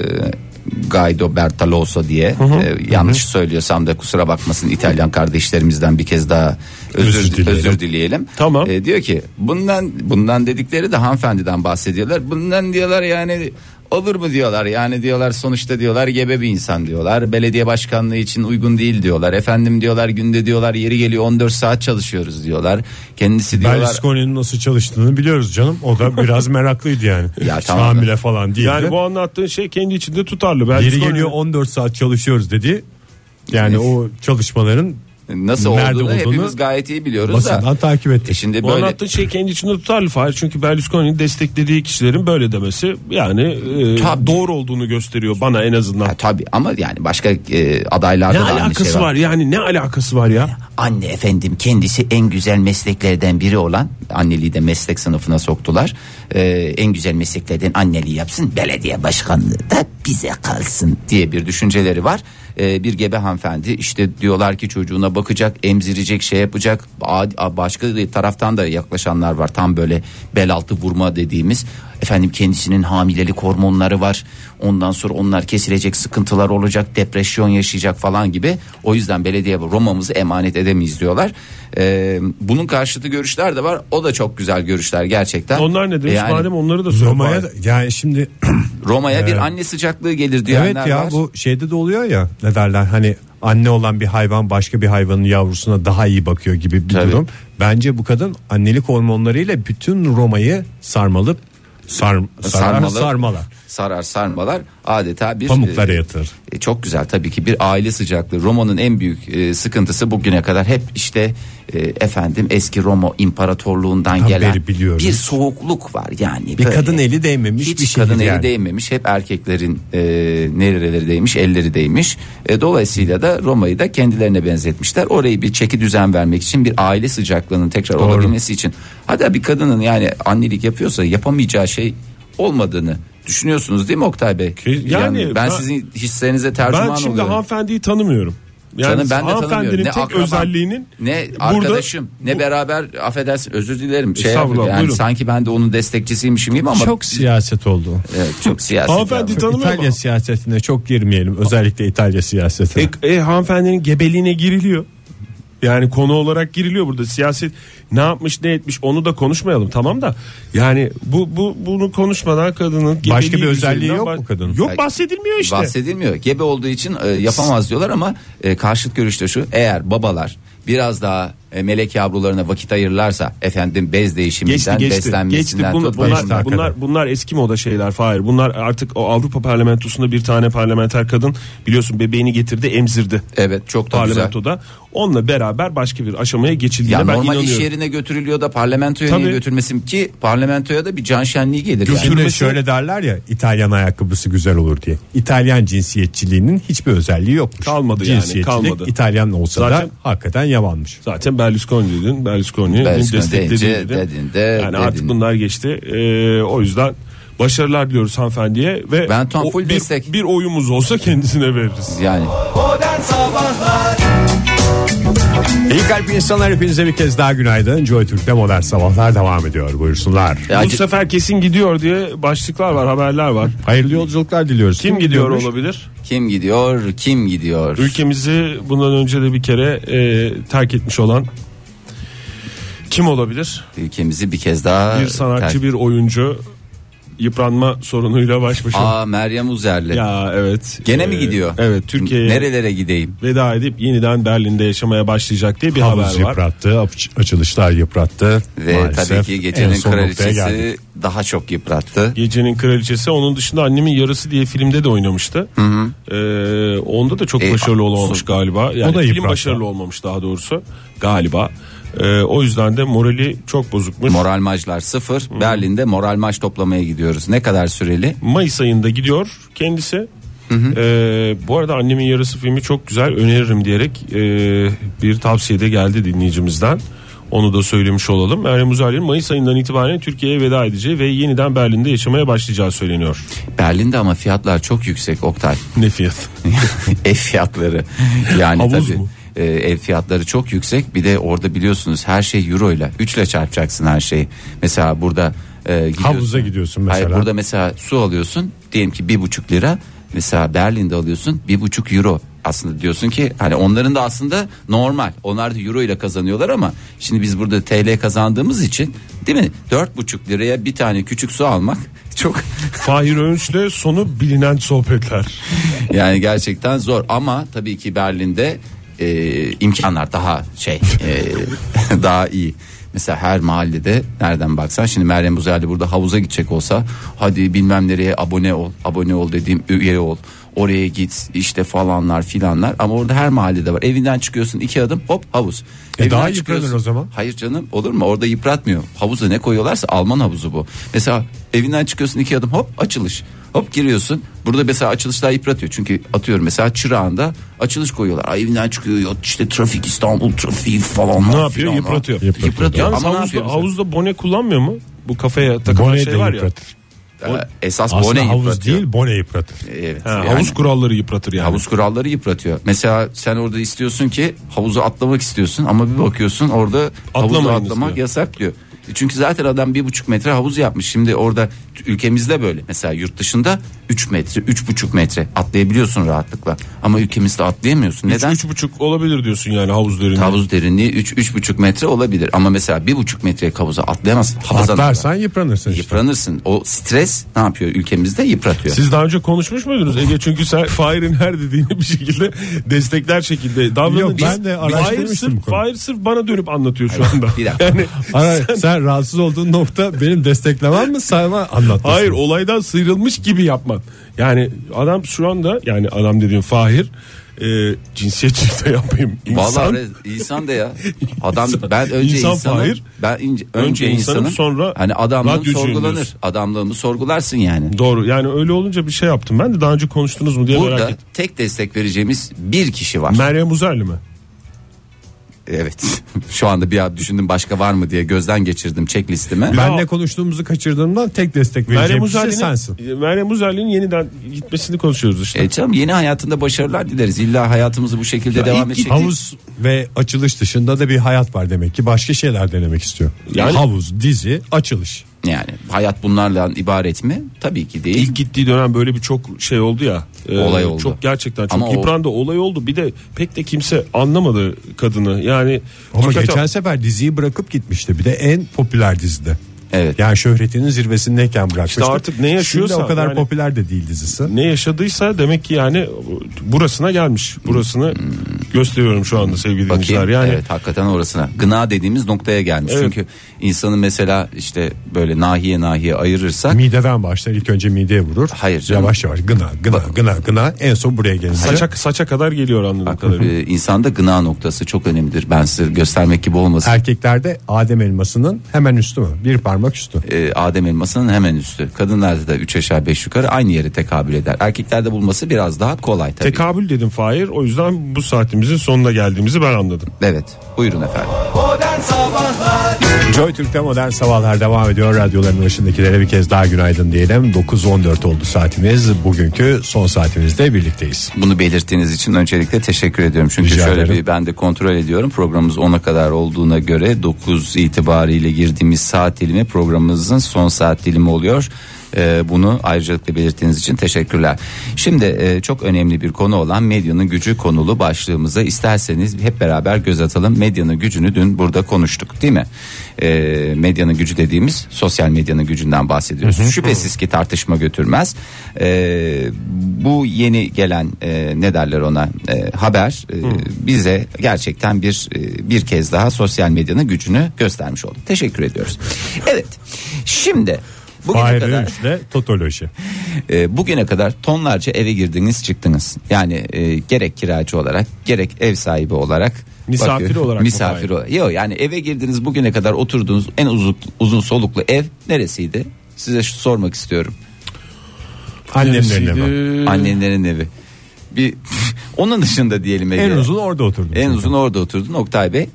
Guido Bertoloso diye Ee, yanlış söylüyorsam da kusura bakmasın İtalyan kardeşlerimizden bir kez daha özür, Özür özür dileyelim. dileyelim. Tamam. Ee, diyor ki bundan bundan dedikleri de hanımefendiden bahsediyorlar. Bundan diyorlar yani Olur mu diyorlar yani diyorlar sonuçta diyorlar gebe bir insan diyorlar. Belediye başkanlığı için uygun değil diyorlar. Efendim diyorlar günde diyorlar yeri geliyor 14 saat çalışıyoruz diyorlar. Kendisi diyorlar Berlusconi'nin nasıl çalıştığını biliyoruz canım. O da biraz meraklıydı yani. Ya tamam. Hamile falan değil. Yani bu anlattığın şey kendi içinde tutarlı. Yeri Berlusconi- geliyor 14 saat çalışıyoruz dedi. Yani o çalışmaların nasıl Nerede olduğunu, olduğunu hepimiz gayet iyi biliyoruz basından da. takip E ettik. şimdi Bu böyle anlattığın şey kendi içinde tutarlı Fahir. Çünkü Berlusconi'nin desteklediği kişilerin böyle demesi yani e, Tabii. doğru olduğunu gösteriyor bana en azından. Ha, tabii ama yani başka e, adaylarda Ne da aynı alakası şey var yani ne alakası var ya? Anne efendim kendisi en güzel mesleklerden biri olan anneliği de meslek sınıfına soktular. Ee, en güzel mesleklerden anneliği yapsın belediye başkanlığı da bize kalsın diye bir düşünceleri var. Ee, bir gebe hanımefendi işte diyorlar ki çocuğuna bakacak emzirecek şey yapacak. Başka taraftan da yaklaşanlar var. Tam böyle bel altı vurma dediğimiz efendim kendisinin hamilelik hormonları var. Ondan sonra onlar kesilecek sıkıntılar olacak depresyon yaşayacak falan gibi. O yüzden belediye Roma'mızı emanet edemeyiz diyorlar. Ee, bunun karşıtı görüşler de var. O da çok güzel görüşler gerçekten. Onlar ne demiş? Yani madem onları da. Roma'ya da- yani şimdi Roma'ya bir anne sıcaklığı gelir diyenler evet ya var. bu şeyde de oluyor ya ne derler hani anne olan bir hayvan başka bir hayvanın yavrusuna daha iyi bakıyor gibi bir Tabii. durum. Bence bu kadın annelik hormonlarıyla bütün Roma'yı sarmalıp sar, Sarmalı. sarmalar. Sarar sarmalar adeta bir Pamuklara e, yatır. E, çok güzel tabii ki bir aile sıcaklığı. Roma'nın en büyük e, sıkıntısı bugüne kadar hep işte e, efendim eski Roma imparatorluğundan Tam gelen biliyoruz. bir soğukluk var yani. Bir böyle. kadın eli değmemiş Hiç bir şehir kadın eli yani. değmemiş hep erkeklerin e, nereleri değmiş elleri değmiş. E, dolayısıyla da Roma'yı da kendilerine benzetmişler. Orayı bir çeki düzen vermek için bir aile sıcaklığının tekrar Doğru. olabilmesi için. Hadi bir kadının yani annelik yapıyorsa yapamayacağı şey olmadığını düşünüyorsunuz değil mi Oktay Bey? yani ben, ben- sizin hislerinize tercüman Ben şimdi oluyorum. hanımefendiyi tanımıyorum. Yani Canım ben de tanımıyorum. Ne tek akrabam, özelliğinin ne burada- arkadaşım ne beraber affedersin özür dilerim. Şey yani buyurun. sanki ben de onun destekçisiymişim gibi ama Çok siyaset oldu. evet, çok siyasi. Hanımefendi yani. tanımıyor İtalya mu? siyasetine çok girmeyelim. Özellikle İtalya siyasetine. E, e, hanımefendinin gebeliğine giriliyor. Yani konu olarak giriliyor burada siyaset ne yapmış ne etmiş onu da konuşmayalım tamam da yani bu bu bunu konuşmadan kadının gebeliği Başka bir özelliği yok mu kadının? Yok bahsedilmiyor işte. Bahsedilmiyor. Gebe olduğu için e, yapamaz diyorlar ama e, karşıt görüşte şu. Eğer babalar biraz daha e, melek yavrularına vakit ayırırlarsa efendim bez Geçti değişiminden geçti. beslenmesinden Geçti. Bunlar, tut- bunlar, bunlar, hakikaten. bunlar eski moda şeyler Fahir. Bunlar artık o Avrupa Parlamentosu'nda bir tane parlamenter kadın biliyorsun bebeğini getirdi emzirdi. Evet çok da güzel. Onunla beraber başka bir aşamaya geçildiğine Ya ben normal iş inanıyorum. yerine götürülüyor da parlamentoya Tabii. götürmesin ki parlamentoya da bir can şenliği gelir yani. Götürmesi- şöyle derler ya İtalyan ayakkabısı güzel olur diye. İtalyan cinsiyetçiliğinin hiçbir özelliği yokmuş. Kalmadı yani, kalmadı. İtalyan olsa Zaten- da hakikaten yavanmış. Zaten Berlusconi dedin. Berlusconi'nin Berlusconi desteklediği deyince dedin. dedin de yani artık bunlar geçti. Ee, o yüzden başarılar diliyoruz hanımefendiye ve Ben tam o- full bir, destek. bir oyumuz olsa kendisine veririz. Yani Modern Sabahlar İyi kalp insanlar hepinize bir kez daha günaydın. Joy Türk'te modern sabahlar devam ediyor. Buyursunlar. Ya Bu c- sefer kesin gidiyor diye başlıklar var, haberler var. Hayırlı yolculuklar diliyoruz. Kim gidiyor gidiyormuş? olabilir? kim gidiyor kim gidiyor? Ülkemizi bundan önce de bir kere e, terk etmiş olan kim olabilir? Ülkemizi bir kez daha Bir sanatçı, terk- bir oyuncu yıpranma sorunuyla baş başa. Aa Meryem Uzerli. Ya evet. Gene Ee, mi gidiyor? Evet Türkiye'ye Nerelere gideyim? veda edip yeniden Berlin'de yaşamaya başlayacak diye bir Havuz haber var. yıprattı, aç- açılışlar yıprattı. Ve Maalesef tabii ki en gecenin kraliçesi daha çok yıprattı. Gecenin Kraliçesi onun dışında Annemin Yarısı diye filmde de oynamıştı. Ee, onda da çok E, başarılı olamamış galiba. Yani O da film yıprattı. başarılı olmamış daha doğrusu galiba. Ee, o yüzden de morali çok bozukmuş. Moral maçlar sıfır. Berlin'de moral maç toplamaya gidiyoruz. Ne kadar süreli? Mayıs ayında gidiyor kendisi. Ee, bu arada Annemin Yarısı filmi çok güzel öneririm diyerek e, bir tavsiyede geldi dinleyicimizden. Onu da söylemiş olalım. Meryem Uzerli'nin Mayıs ayından itibaren Türkiye'ye veda edeceği ve yeniden Berlin'de yaşamaya başlayacağı söyleniyor. Berlin'de ama fiyatlar çok yüksek Oktay. Ne fiyat? ev fiyatları. Yani Havuz tabii. mu? E, ev fiyatları çok yüksek. Bir de orada biliyorsunuz her şey euro ile. 3 ile çarpacaksın her şeyi. Mesela burada e, gidiyorsun. Havuza gidiyorsun mesela. Hayır burada mesela su alıyorsun. Diyelim ki bir buçuk lira. Mesela Berlin'de alıyorsun bir buçuk euro. Aslında diyorsun ki hani onların da aslında normal. Onlar da euro ile kazanıyorlar ama şimdi biz burada TL kazandığımız için değil mi? Dört buçuk liraya bir tane küçük su almak çok Fahir Öğünç'le sonu bilinen sohbetler. yani gerçekten zor ama tabii ki Berlin'de e, imkanlar daha şey e, daha iyi. Mesela her mahallede nereden baksan şimdi Meryem Uzerli burada havuza gidecek olsa hadi bilmem nereye abone ol abone ol dediğim üye ol oraya git işte falanlar filanlar ama orada her mahallede var evinden çıkıyorsun iki adım hop havuz. E Evinden daha yıpranır o zaman. Hayır canım olur mu orada yıpratmıyor havuza ne koyuyorlarsa Alman havuzu bu. Mesela evinden çıkıyorsun iki adım hop açılış hop giriyorsun burada mesela açılışlar yıpratıyor çünkü atıyorum mesela çırağında açılış koyuyorlar Ay, evinden çıkıyor ya işte trafik İstanbul trafiği falan. Ne yapıyor? Yıpratıyor. Yıpratıyor. Yalnız Ama havuzda, havuzda bone kullanmıyor mu? Bu kafaya takılan Bone şey var ya. yıpratır. Ee, Esas Aslında bone havuz yıpratıyor. değil bone yıpratır. Evet. Ha, yani. Havuz kuralları yıpratır yani. Havuz kuralları yıpratıyor. Mesela sen orada istiyorsun ki havuza atlamak istiyorsun ama bir bakıyorsun orada havuza Atlamayınız atlamak diyor. yasak diyor. Çünkü zaten adam bir buçuk metre havuz yapmış. Şimdi orada ülkemizde böyle. Mesela yurt dışında 3 metre, üç buçuk metre atlayabiliyorsun rahatlıkla. Ama ülkemizde atlayamıyorsun. Üç, Neden? üç buçuk olabilir diyorsun yani havuz derinliği. Havuz derinliği 3 üç, buçuk metre olabilir. Ama mesela bir buçuk metreye havuza atlayamazsın. Atlarsan yıpranırsın işte. yıpranırsın. O stres ne yapıyor ülkemizde yıpratıyor. Siz daha önce konuşmuş muydunuz Ege? Çünkü sen Fahir'in her dediğini bir şekilde destekler şekilde davranın. Yok, ben de Fahir araştırmıştım bu sırf. Fahir sırf bana dönüp anlatıyor şu anda. Bir dakika. Yani sen rahatsız olduğun nokta benim desteklemem mi sayma anlatmasın. hayır olaydan sıyrılmış gibi yapman. Yani adam şu anda yani adam dediğim Fahir e, cinsiyetçilik de yapayım. İnsan, Vallahi re- insan da ya. Adam ben önce İnsan insanım. Fahir. Ben ince- Önce önce, insanım, insanım. sonra hani adamlığım sorgulanır. diyorsun. Adamlığımı sorgularsın yani. Doğru yani öyle olunca bir şey yaptım. Ben de daha önce konuştunuz mu diye merak Burada ettim. tek destek vereceğimiz bir kişi var. Meryem Uzerli mi? Evet. Şu anda bir düşündüm başka var mı diye gözden geçirdim checklistimi. Ben Ya- ne konuştuğumuzu kaçırdığımdan tek destek Meryem vereceğim kişi Uzerli'nin sensin. Meryem Uzerli'nin yeniden gitmesini konuşuyoruz işte. E canım yeni hayatında başarılar dileriz. İlla hayatımızı bu şekilde devam ilk edecek. Havuz ve açılış dışında da bir hayat var demek ki. Başka şeyler denemek istiyor. Yani- Havuz, dizi, açılış. Yani hayat bunlarla ibaret mi? Tabii ki değil. İlk gittiği dönem böyle bir çok şey oldu ya. e, Olay oldu. Çok gerçekten çok Ama o- yıprandı olay oldu. Bir de pek de kimse anlamadı kadını. Yani Ama hakikaten- geçen sefer diziyi bırakıp gitmişti. Bir de en popüler dizide. Evet. Yani şöhretinin zirvesindeyken bırakmıştı. İşte artık ne yaşıyorsa Şimdi o kadar yani- popüler de değil dizisi. ne yaşadıysa demek ki yani burasına gelmiş. Burasını gösteriyorum şu anda sevgili dinleyiciler. Bakayım. Yani Evet hakikaten orasına. Gına dediğimiz noktaya gelmiş. Evet. Çünkü insanı mesela işte böyle nahiye nahiye ayırırsak Mideden başlar ilk önce mideye vurur. Hayır canım. Yavaş yavaş gına gına gına gına en son buraya gelince. saça saça kadar geliyor anladığım kadarıyla. e, insanda gına noktası çok önemlidir. Ben size göstermek gibi olmasın. Erkeklerde Adem elmasının hemen üstü mü? Bir parmak üstü. E, Adem elmasının hemen üstü. Kadınlarda da 3 aşağı 5 yukarı aynı yere tekabül eder. Erkeklerde bulması biraz daha kolay tabii. Tekabül dedim Fahir. O yüzden bu saatimizin sonuna geldiğimizi ben anladım. evet. Buyurun efendim. Modern Sabahlar Joy Türk'te modern sabahlar devam ediyor. Radyoların başındakilere bir kez daha günaydın diyelim. 9.14 oldu saatimiz. Bugünkü son saatimizde birlikteyiz. Bunu belirttiğiniz için öncelikle teşekkür ediyorum. Çünkü Rica şöyle ederim. bir ben de kontrol ediyorum. Programımız 10'a kadar olduğuna göre 9 itibariyle girdiğimiz saat dilimi programımızın son saat dilimi oluyor. Ee, bunu ayrıcalıkla belirttiğiniz için teşekkürler. Şimdi e, çok önemli bir konu olan medyanın gücü konulu başlığımıza isterseniz hep beraber göz atalım. Medyanın gücünü dün burada konuştuk değil mi? Ee, medyanın gücü dediğimiz sosyal medyanın gücünden bahsediyoruz. Şüphesiz ki tartışma götürmez. Ee, bu yeni gelen e, ne derler ona e, haber e, bize gerçekten bir e, bir kez daha sosyal medyanın gücünü göstermiş oldu. Teşekkür ediyoruz. Evet. Şimdi bugüne Fahir kadar Öğünç'le Totoloji. e, bugüne kadar tonlarca eve girdiniz çıktınız. Yani e, gerek kiracı olarak gerek ev sahibi olarak Misafir bakıyorum, olarak mı misafir Fahir? olarak. Yok yani eve girdiniz bugüne kadar oturduğunuz en uzun uzun soluklu ev neresiydi? Size şu sormak istiyorum. Annenlerin evi. Annenlerin evi. Bir onun dışında diyelim. En uzun orada oturdum. en çünkü. uzun orada oturdun Oktay Bey.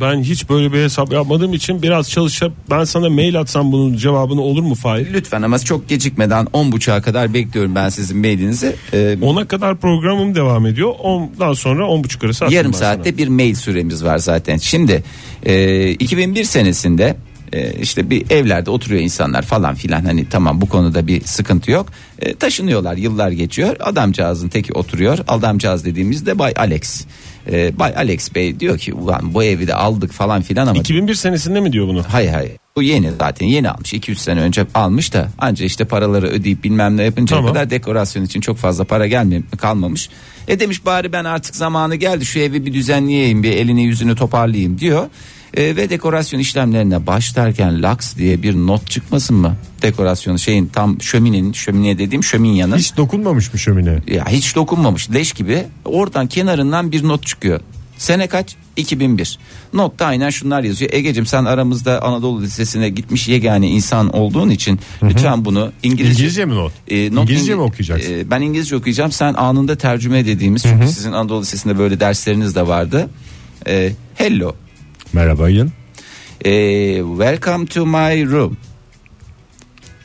Ben hiç böyle bir hesap yapmadığım için biraz çalışıp ben sana mail atsam bunun cevabını olur mu Fahir? Lütfen ama çok gecikmeden 10.30'a kadar bekliyorum ben sizin mailinizi. Ee, 10'a kadar programım devam ediyor. Ondan sonra 10.30 arası Yarım saatte bir mail süremiz var zaten. Şimdi e, 2001 senesinde e, işte bir evlerde oturuyor insanlar falan filan hani tamam bu konuda bir sıkıntı yok. E, taşınıyorlar yıllar geçiyor. Adamcağızın teki oturuyor. Adamcağız dediğimizde Bay Alex. E, Bay Alex Bey diyor ki ulan bu evi de aldık falan filan ama sana. 2001 senesinde mi diyor bunu? hayır hayır Bu yeni zaten yeni almış 2-3 sene önce almış da anca işte paraları ödeyip bilmem ne yapıncaya Tamam. kadar dekorasyon için çok fazla para gelme, kalmamış. E demiş bari ben artık zamanı geldi şu evi bir düzenleyeyim bir elini yüzünü toparlayayım diyor. E, ve dekorasyon işlemlerine başlarken Lux diye bir not çıkmasın mı? Dekorasyonu şeyin tam şöminenin şömine dediğim şöminyanın Hiç dokunmamış mı şömine? ya hiç dokunmamış leş gibi oradan kenarından bir not çıkıyor. Sene kaç? 2001. Notta aynen şunlar yazıyor. Egecim sen aramızda Anadolu Lisesi'ne gitmiş yegane insan olduğun için lütfen bunu İngilizce, İngilizce mi not? E, not İngilizce İngi- mi okuyacaksın? E, ben İngilizce okuyacağım. Sen anında tercüme dediğimiz çünkü sizin Anadolu Lisesi'nde böyle dersleriniz de vardı. E, hello. Merhaba Yın. E, welcome to my room.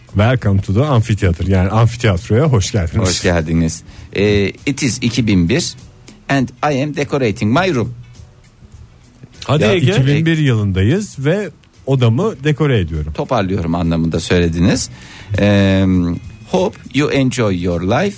Welcome to the amphitheater. Yani amfiteyatroya hoş geldiniz. Hoş geldiniz. E, it is 2001 and I am decorating my room. Hadi Ya, Ege. 2001 yılındayız ve odamı dekore ediyorum. toparlıyorum anlamında söylediniz. Eee, hope you enjoy your life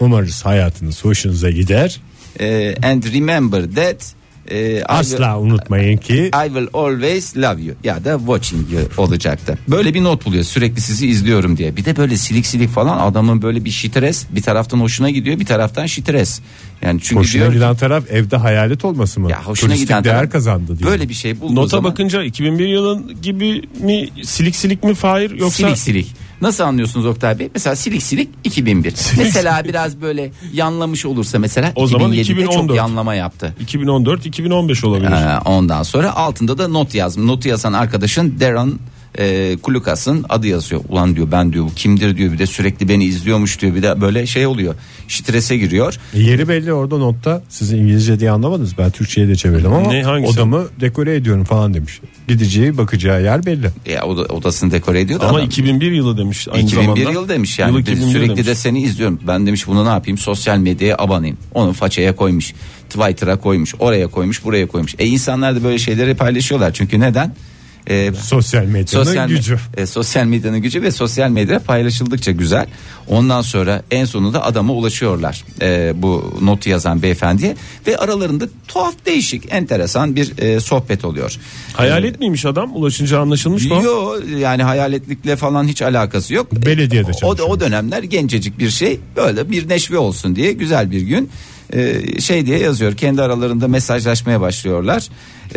Umarız hayatınız hoşunuza gider. eee, and remember that eee, I, will, Asla unutmayın ki I will always love you ya da watching you olacaktı. Böyle bir not buluyor sürekli sizi izliyorum diye. Bir de böyle silik silik falan adamın böyle bir şitres bir taraftan hoşuna gidiyor bir taraftan şitres. Yani çünkü hoşuna diyor ki, giden taraf evde hayalet olması mı? ya hoşuna Turistik giden değer taraf- kazandı diye. Böyle bir şey bulduğu Nota zaman bakınca 2001 yılın gibi mi silik silik mi Fahir yoksa Silik silik. Nasıl anlıyorsunuz Oktay Bey? Mesela silik silik 2001. mesela biraz böyle yanlamış olursa mesela O zaman 2007'de çok 2014. yanlama yaptı. 2014 2015 olabilir. Ee, ondan sonra altında da not yazdım. Notu yazan arkadaşın Darren e, Kulukas'ın adı yazıyor. Ulan diyor ben diyor bu kimdir diyor bir de sürekli beni izliyormuş diyor bir de böyle şey oluyor. Strese giriyor. E, Yeri belli orada notta siz İngilizce diye anlamadınız ben Türkçe'ye de çevirdim ama Ne, hangisi? odamı dekore ediyorum falan demiş. Gideceği bakacağı yer belli. Ya oda, odasını dekore ediyor da Ama adam. 2001 yılı demiş aynı 2001 zamanda. yıl demiş yani Yılı Biz 2001 sürekli demiş. de seni izliyorum. Ben demiş bunu ne yapayım sosyal medyaya abanayım. Onu façaya koymuş. Twitter'a koymuş. Oraya koymuş, buraya koymuş. E insanlar da böyle şeyleri paylaşıyorlar. Çünkü neden? E, Sosyal medyanın sosyal gücü. e, sosyal medyanın gücü ve sosyal medya paylaşıldıkça güzel. Ondan sonra en sonunda adama ulaşıyorlar. E, bu notu yazan beyefendiye ve aralarında tuhaf değişik enteresan bir e, sohbet oluyor. Hayalet miymiş adam? Ulaşınca anlaşılmış mı? Yo yani hayaletlikle falan hiç alakası yok. Belediyede o, çalışıyor. o dönemler gencecik bir şey böyle bir neşve olsun diye güzel bir gün Ee, şey diye yazıyor kendi aralarında mesajlaşmaya başlıyorlar.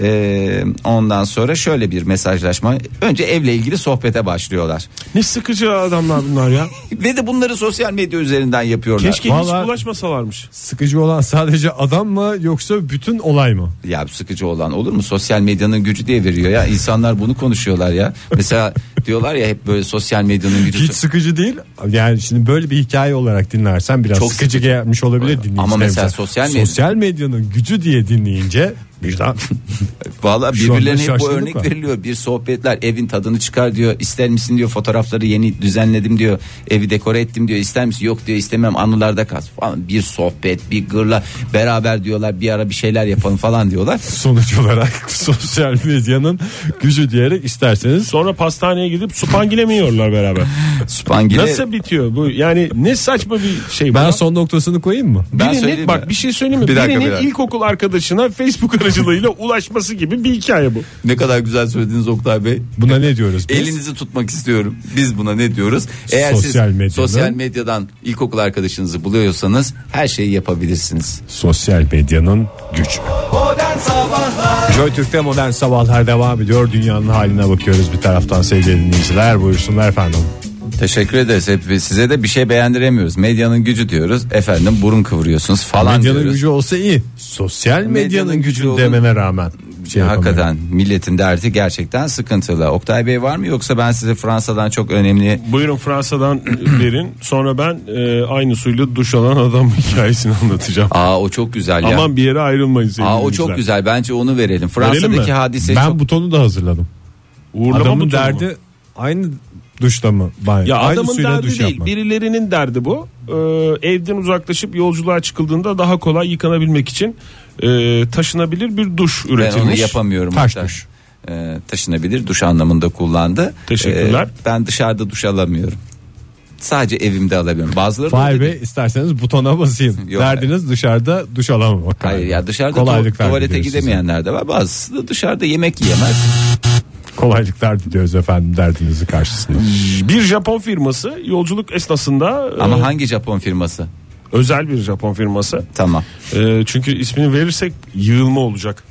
Ee, ondan sonra şöyle bir mesajlaşma önce evle ilgili sohbete başlıyorlar Ne sıkıcı adamlar bunlar ya. ve de bunları sosyal medya üzerinden yapıyorlar. Keşke Vallahi- hiç ulaşmasalarmış. Sıkıcı olan sadece adam mı yoksa bütün olay mı? Ya sıkıcı olan olur mu? Sosyal medyanın gücü diye veriyor ya. İnsanlar bunu konuşuyorlar ya. Mesela diyorlar ya hep böyle sosyal medyanın gücü. Hiç sıkıcı değil. Yani şimdi böyle bir hikaye olarak dinlersen biraz Çok sıkıcı sıkıcı. gelmiş olabilir dinleyicilerimize. Ama mesela sosyal medya- sosyal medyanın gücü diye dinleyince birden Valla birbirlerine hep bu örnek var. veriliyor. Bir sohbetler evin tadını çıkar diyor. İster misin diyor fotoğrafları yeni düzenledim diyor. Evi dekore ettim diyor. İster misin? Yok diyor istemem anılarda kalsın falan. Bir sohbet bir gırla beraber diyorlar bir ara bir şeyler yapalım falan diyorlar. sonuç olarak sosyal medyanın gücü diyerek isterseniz Sonra pastaneye gidip supangile mi yiyorlar beraber? Spangile Nasıl bitiyor bu? Yani ne saçma bir şey bu. ben son noktasını koyayım mı? Ben Birinin- söyleyeyim bak mi? bir şey söyleyeyim mi? Bir dakika, Birinin bir dakika. ilkokul arkadaşına Facebook aracılığıyla ulaşması gibi bir hikaye bu. ne kadar güzel söylediniz Oktay Bey. Buna ne diyoruz biz? Elinizi tutmak istiyorum. Biz buna ne diyoruz? Eğer Sosyal siz medyanın- sosyal medyadan ilkokul arkadaşınızı buluyorsanız her şeyi yapabilirsiniz. Sosyal medyanın gücü. Joy Türk'te modern sabahlar devam ediyor. Dünyanın haline bakıyoruz bir taraftan sevgili dinleyiciler. Buyursunlar efendim. Teşekkür ederiz. Hep size de bir şey beğendiremiyoruz. Medyanın gücü diyoruz. Efendim burun kıvırıyorsunuz falan medyanın diyoruz. gücü olsa iyi. Sosyal medyanın, Medyanın gücü olun- demene rağmen. Şey yapamıyorum. Hakikaten milletin derdi gerçekten sıkıntılı. Oktay Bey var mı yoksa ben size Fransa'dan çok önemli Buyurun Fransa'dan verin. Sonra ben e, aynı suyla duş alan adam hikayesini anlatacağım. Aa o çok güzel ya. Aman bir yere ayrılmayın Aa o çok güzel. Bence onu verelim. Verelim Fransa'daki mi? hadise Ben çok butonu da hazırladım. Uğurlama Adamın butonu mu? derdi aynı duşta mı? Banyo. Ya aynı adamın derdi duş değil yapmak. birilerinin derdi bu. Ee, evden uzaklaşıp yolculuğa çıkıldığında daha kolay yıkanabilmek için e, taşınabilir bir duş ben üretilmiş. onu yapamıyorum. Taş Oktay. duş. Ee, taşınabilir duş anlamında kullandı. Teşekkürler. Ee, ben dışarıda duş alamıyorum. Sadece evimde alabiliyorum. Bazıları Fahir Bey isterseniz butona basayım. Yok. Derdiniz dışarıda duş alamamak. Hayır ya dışarıda tu- tuvalete gidemeyenler de var. Bazısı da dışarıda yemek yiyemez. Kolaylıklar diliyoruz efendim derdinizin karşısında. Bir Japon firması yolculuk esnasında Ama e, hangi Japon firması? özel bir Japon firması. Tamam. E, çünkü ismini verirsek yığılma olacak.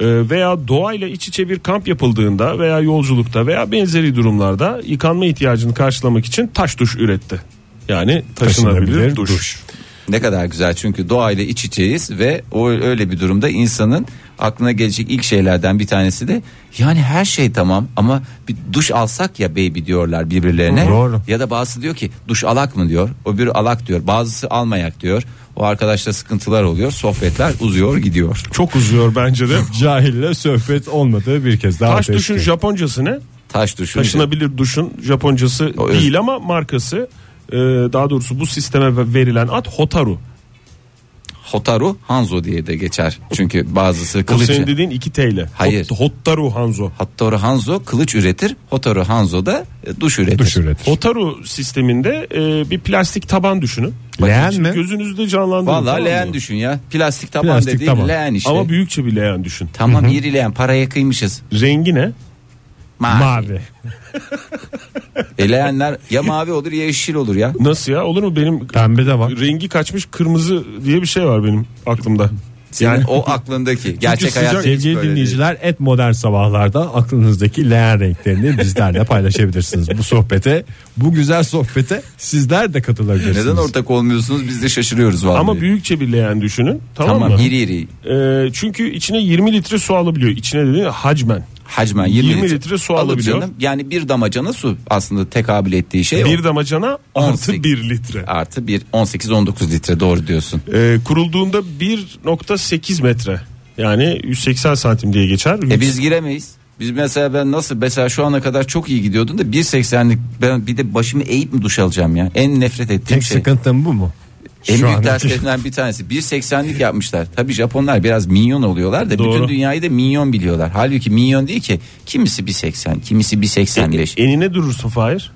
E, veya doğayla iç içe bir kamp yapıldığında veya yolculukta veya benzeri durumlarda yıkanma ihtiyacını karşılamak için taş duş üretti. Yani taşınabilir, Taşınabilir duş. duş. Ne kadar güzel çünkü doğayla iç içeyiz ve o öyle bir durumda insanın aklına gelecek ilk şeylerden bir tanesi de yani her şey tamam ama bir duş alsak ya baby diyorlar birbirlerine. Doğru. Ya da bazısı diyor ki duş alak mı diyor. O bir alak diyor. Bazısı almayak diyor. O arkadaşla sıkıntılar oluyor. Sohbetler uzuyor gidiyor. Çok uzuyor bence de. Cahille sohbet olmadığı bir kez daha Taş duşun. Japoncası ne? Taş duşu. Taşınabilir duşun Japoncası O değil ama markası e, daha doğrusu bu sisteme verilen ad Hotaru. Hotaru Hanzo diye de geçer. Çünkü bazısı O kılıç. senin dediğin 2 TL. Hayır. Hot- Hotaru Hanzo. Hotaru Hanzo kılıç üretir. Hotaru Hanzo da e, duş üretir. Duş üretir. Hotaru sisteminde e, bir plastik taban düşünün. Leğen mi? Gözünüzde canlandırın. Vallahi tamam mı? leğen düşün ya. Plastik taban Plastik dediğin taban. leğen işte. Ama büyükçe bir leğen düşün. Tamam iri leğen paraya kıymışız. Rengi ne? Mavi. Mavi. E leğenler ya mavi olur ya yeşil olur ya. Nasıl ya? Olur mu benim Pembe de var. rengi kaçmış kırmızı diye bir şey var benim aklımda. Senin Yani o aklındaki. Gerçek sıcak- hayatta hiç Sevgili böyle dinleyiciler et modern sabahlarda aklınızdaki leğen renklerini bizlerle paylaşabilirsiniz. Bu sohbete bu güzel sohbete sizler de katılabilirsiniz. Neden ortak olmuyorsunuz biz de şaşırıyoruz vallahi. ama büyükçe bir leğen düşünün. Tamam, Tamam mı? iri iri. E, çünkü içine 20 litre su alabiliyor. İçine dediğin hacmen. Hacmen 20, 20 litre su Alır alabiliyor. canım. Yani bir damacana su aslında tekabül ettiği şey Bir o. damacana artı 18. 1 litre. Artı bir 18-19 litre doğru diyorsun. E, kurulduğunda 1.8 metre. Yani 180 santim diye geçer. E biz giremeyiz. Biz mesela ben nasıl mesela şu ana kadar çok iyi gidiyordum da 1.80'lik ben bir de başımı eğip mi duş alacağım ya? En nefret ettiğim Tek şey. sıkıntım bu mu? En Şu büyük andaki- derslerinden bir tanesi 1.80'lik yapmışlar. Tabii Japonlar biraz minyon oluyorlar da Doğru. bütün dünyayı da minyon biliyorlar. Halbuki minyon değil ki kimisi 1.80 kimisi 1.85. Enine durursun Fahir.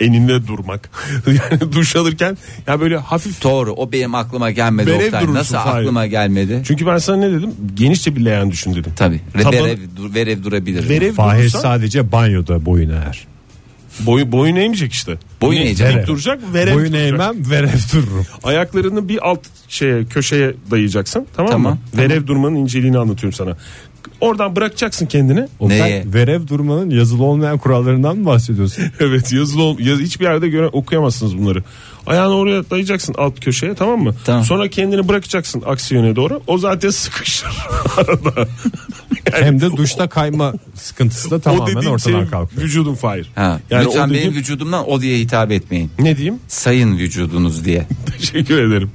Enine durmak. yani duş alırken ya böyle hafif. Doğru o benim aklıma gelmedi Verev Oktay. durursun, Nasıl Fahir. aklıma gelmedi? Çünkü ben sana ne dedim? Genişçe bir leğen düşün dedim. Tabii. Taban- Verev, dur- verev durabilir. Verev Fahir durursan sadece banyoda boyun eğer. Boyu, boyun eğmeyecek işte. Boyun eğecek. Dik duracak verev boyun duracak. eğmem verev dururum. Ayaklarını bir alt şeye köşeye dayayacaksın tamam, Tamam, mı? tamam. Verev durmanın inceliğini anlatıyorum sana. Oradan bırakacaksın kendini. Neye? verev durmanın yazılı olmayan kurallarından mı bahsediyorsun? evet yazılı ol, yaz, hiçbir yerde göre okuyamazsınız bunları. Ayağını oraya dayayacaksın alt köşeye tamam mı? Tamam. Sonra kendini bırakacaksın aksi yöne doğru. O zaten sıkışır arada. Hem de duşta kayma sıkıntısı da o tamamen dediğim ortadan senin kalkıyor. vücudun fire. Ha. Yani Lütfen o dediğim- benim vücudumdan o diye hitap etmeyin. Ne diyeyim? Sayın vücudunuz diye. Teşekkür ederim.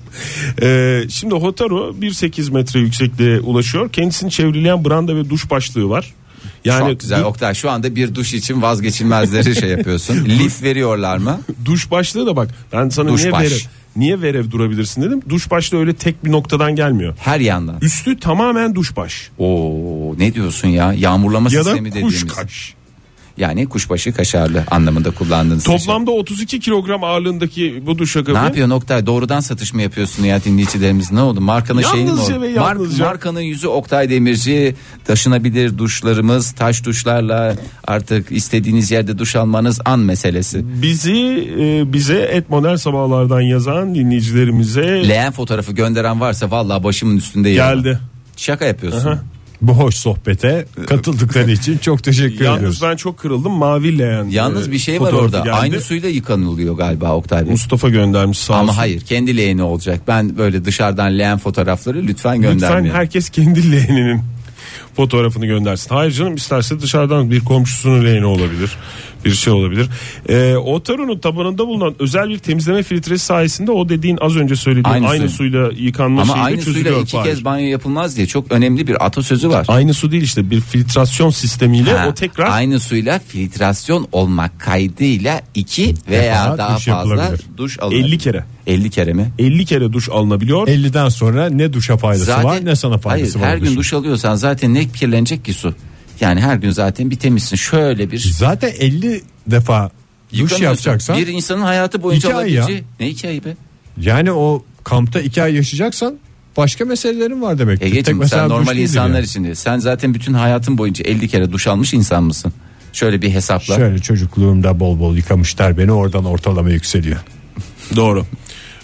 Ee, şimdi Hotaru 1.8 metre yüksekliğe ulaşıyor. Kendisini çevreleyen branda ve duş başlığı var. Yani Çok güzel du- Oktay şu anda bir duş için vazgeçilmezleri şey yapıyorsun. Lif veriyorlar mı? duş başlığı da bak. Ben sana Duş niye baş. verev niye verev durabilirsin dedim. Duş başlığı öyle tek bir noktadan gelmiyor. Her yandan. Üstü tamamen duş baş. Oo ne diyorsun ya? Yağmurlama Ya da sistemi dediğimiz. kuşkaş. Yani kuşbaşı kaşarlı anlamında kullandığınız şey. Toplamda 32 kilogram ağırlığındaki bu duşakabı. Ne yapıyor Oktay? Doğrudan satış mı yapıyorsun ya dinleyicilerimiz? Ne oldu? Markanın şeyi mi oldu? yalnızca- markanın yüzü Oktay Demirci. Taşınabilir duşlarımız, taş duşlarla artık istediğiniz yerde duş almanız an meselesi. Bizi e, bize et modern sabahlardan yazan dinleyicilerimize Leğen fotoğrafı gönderen varsa vallahi başımın üstünde geldi. Şaka yapıyorsun. Bu hoş sohbete katıldıkları için çok teşekkür Yalnız ediyoruz. ben çok kırıldım. Mavi leğen. Yalnız e, bir şey var orada. geldi. Aynı suyla yıkanılıyor galiba Oktay Bey. Mustafa göndermiş sağ Ama olsun. hayır kendi leğeni olacak. Ben böyle dışarıdan leğen fotoğrafları lütfen Lütfen göndermeyin. herkes kendi leğeninin fotoğrafını göndersin. Hayır canım isterse dışarıdan bir komşusunun leğeni olabilir. Bir şey olabilir. Ee, Otaru'nun tabanında bulunan özel bir temizleme filtresi sayesinde o dediğin az önce söylediğin Aynı aynı, suyla yıkanma Ama şeyi aynı suyla iki Fahir. kez banyo yapılmaz diye çok önemli bir atasözü var. Aynı su değil işte bir filtrasyon sistemiyle Ha, o tekrar Aynı suyla filtrasyon olmak kaydıyla iki veya Defa daha duş fazla yapılabilir. duş alınır. 50 kere. 50 kere mi? 50 kere duş alınabiliyor. 50'den sonra ne duşa faydası var ne sana faydası hayır, var. her gün duş alıyorsan zaten ne kirlenecek ki su? Yani her gün zaten bir temizsin. Şöyle bir Zaten 50 defa duş yıkanıyorsun. yapacaksan Bir insanın hayatı boyunca İki ay ya. alabileceği. Ne iki ay be? yani o kampta 2 ay yaşayacaksan başka meselelerin var demek ki. Tek Egeciğim mesela sen normal insanlar için diyor. Sen zaten bütün hayatın boyunca 50 kere duş almış insan mısın? Şöyle bir hesapla. Şöyle çocukluğumda bol bol yıkamışlar beni oradan ortalama yükseliyor. Doğru.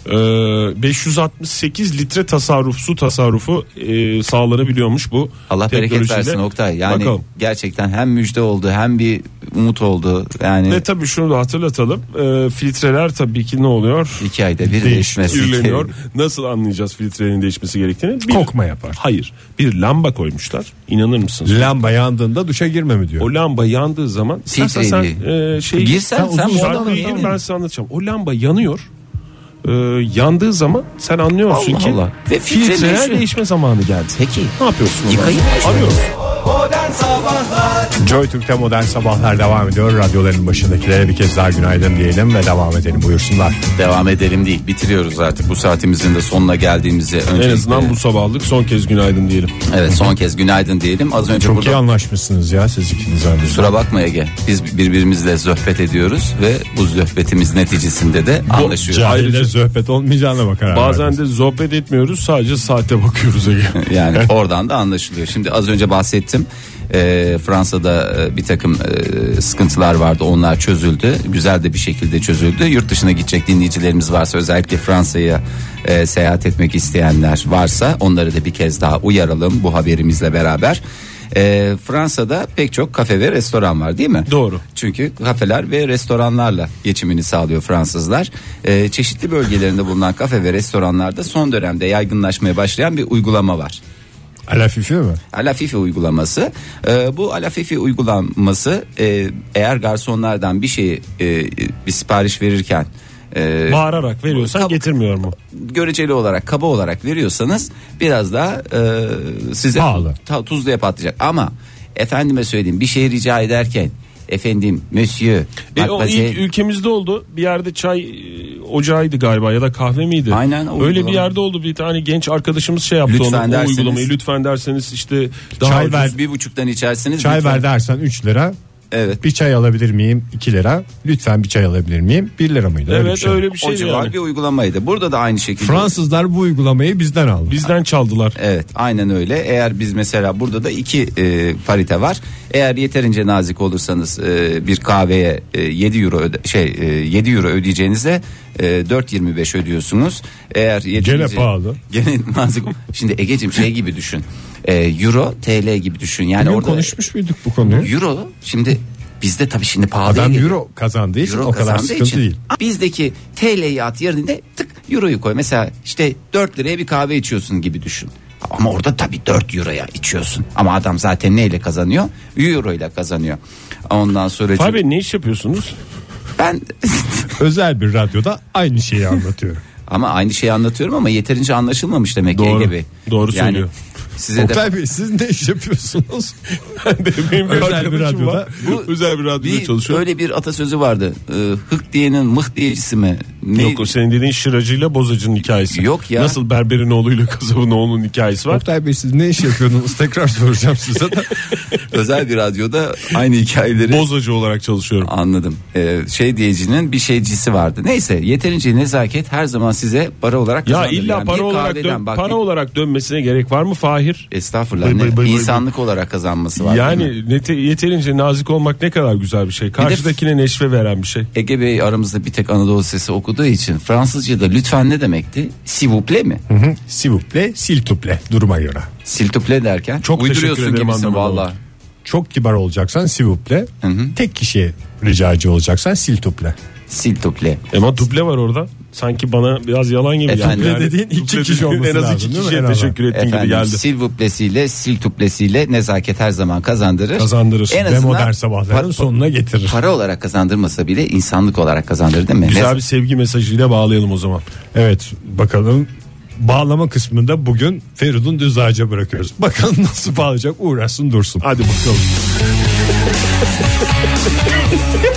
Ee, 568 litre tasarruf su tasarrufu e, sağlanabiliyormuş bu. Allah bereket versin Oktay. Yani Bakalım. gerçekten hem müjde oldu hem bir umut oldu. Yani Ve tabii şunu da hatırlatalım. Ee, filtreler tabii ki ne oluyor? iki ayda bir değişmesi. Kirleniyor. Nasıl anlayacağız filtrenin değişmesi gerektiğini? Bir- Kokma yapar. Hayır. Bir lamba koymuşlar. İnanır mısınız? Lamba yandığında duşa girme mi diyor. O lamba yandığı zaman istersen sen Filtreli. e, şey Girsen sen uzun bu zaman adamı Şarkıyı yedin. ben size anlatacağım. O lamba yanıyor. Ee, yandığı zaman sen anlıyorsun Allah ki Allah. Ve filtre filtreler değişme zamanı geldi. Peki. Ne yapıyorsun? Yıkayıp? Arıyoruz. Modern Sabahlar Joy Türk'te modern sabahlar devam ediyor. Radyoların başındakilere bir kez daha günaydın diyelim ve devam edelim buyursunlar. Devam edelim değil. Bitiriyoruz artık bu saatimizin de sonuna geldiğimizi En öncelikle. azından bu sabahlık son kez günaydın diyelim. Evet son kez günaydın diyelim. Az önce Çok burada iyi anlaşmışsınız ya siz ikiniz abi. Kusura bakma Ege. Biz birbirimizle sohbet ediyoruz ve bu sohbetimiz neticesinde de anlaşıyoruz. Cahilde sohbet olmayacağına bakar. Bazen de sohbet etmiyoruz sadece saate bakıyoruz Ege. Yani oradan da anlaşılıyor. Şimdi az önce bahsettim. Ee, Fransa'da e, bir takım e, sıkıntılar vardı. Onlar çözüldü. Güzel de bir şekilde çözüldü. Yurt dışına gidecek dinleyicilerimiz varsa özellikle Fransa'ya e, seyahat etmek isteyenler varsa onları da bir kez daha uyaralım bu haberimizle beraber. Ee, Fransa'da pek çok kafe ve restoran var değil mi? Doğru. Çünkü kafeler ve restoranlarla geçimini sağlıyor Fransızlar. Ee, çeşitli bölgelerinde bulunan kafe ve restoranlarda son dönemde yaygınlaşmaya başlayan bir uygulama var. Alafifi mi? Alafifi uygulaması. Ee, bu Alafifi uygulaması e, eğer garsonlardan bir şeyi e, bir sipariş verirken e, Bağırarak veriyorsan Kab- getirmiyor mu? göreceli olarak kaba olarak veriyorsanız biraz daha e, size Pahalı. ta- tuzluya patlayacak ama efendime söyleyeyim bir şey rica ederken efendim monsieur E, o mademoiselle- ilk ülkemizde oldu. Bir yerde çay ocağıydı galiba ya da kahve miydi? Aynen, o Öyle uygulama. bir yerde oldu bir tane genç arkadaşımız şey yaptı Lütfen onu, o derseniz. uygulamayı lütfen derseniz işte daha Çay ver. bir buçuktan içersiniz Çay lütfen. ver dersen 3 lira. Evet. Bir çay alabilir miyim? 2 lira. Lütfen bir çay alabilir miyim? 1 lira mıydı? Evet bir şey. öyle bir o şey civar yani. bir uygulamaydı. Burada da aynı şekilde. Fransızlar bu uygulamayı bizden aldı. Bizden çaldılar. Evet aynen öyle. Eğer biz mesela burada da iki e, parite var. Eğer yeterince nazik olursanız e, bir kahveye e, 7 euro öde, şey e, 7 euro ödeyeceğinize e, 4.25 ödüyorsunuz. Eğer yeterince pahalı. Gene nazik. Şimdi Egeciğim şey gibi düşün. E, euro TL gibi düşün. Yani Bugün orada konuşmuş muyduk bu konuyu? euro şimdi bizde tabii şimdi pahalı. Adam euro kazandığı için o kadar sıkıntı değil. Bizdeki TL'yi at yerine tık euroyu koy. Mesela işte 4 liraya bir kahve içiyorsun gibi düşün. Ama orada tabii 4 euroya içiyorsun. Ama adam zaten neyle kazanıyor? Euro ile kazanıyor. Ondan sonra Bey ne iş yapıyorsunuz? Ben Özel bir radyoda aynı şeyi anlatıyorum. ama aynı şeyi anlatıyorum ama yeterince anlaşılmamış demek ki Doğru. Ege Bey. Doğru söylüyor. Size de Oktay Bey siz ne iş yapıyorsunuz? Benim bir Özel bir radyoda- var. özel bir radyoda bir, çalışıyor. öyle bir atasözü vardı. Ee, hık diyenin mıh diyecisi mi? Ne- Yok o senin dediğin şıracıyla bozacının hikayesi. Yok ya. Nasıl berberin oğluyla kasabın oğlunun hikayesi var. Oktay Bey siz ne iş yapıyordunuz? Tekrar soracağım size de. özel bir radyoda aynı hikayeleri Bozacı olarak çalışıyorum. Anladım. Ee, şey diyecinin bir şeycisi vardı. Neyse yeterince nezaket her zaman size para olarak Ya illa Yani para olarak dön, bak, para olarak dönmesine gerek var mı Fahir? Estağfurullah. Bıy ne- bıy bıy bıy. insanlık olarak kazanması var. Yani nete- yeterince nazik olmak ne kadar güzel bir şey. Karşıdakine neşve veren bir şey. Ege Bey aramızda bir tek Anadolu sesi okuduğu için Fransızca'da lütfen ne demekti? S'il vous plaît mi? S'il vous plaît, s'il te plaît duruma göre. S'il te plaît derken Çok uyduruyorsun teşekkür ederim gibisin valla. Çok kibar olacaksan s'il vous plaît. Tek kişiye ricacı olacaksan s'il te plaît. S'il te plaît. Ama duble var orada. Sanki bana biraz yalan gibi. Efendim? geldi. Duble dediğin iki kişi olması En az iki kişiye teşekkür ettiğin gibi geldi. s'il vous plaît'siyle s'il te plaît'siyle nezaket her zaman kazandırır. Kazandırır. En Ve azından modern sabahların pa- sonuna getirir. para olarak kazandırmasa bile insanlık olarak kazandırır değil mi? Güzel bir sevgi mesajıyla bağlayalım o zaman. Evet bakalım bağlama kısmında bugün Feridun düz ağaca bırakıyoruz. Bakalım nasıl bağlayacak uğraşsın dursun. Hadi bakalım.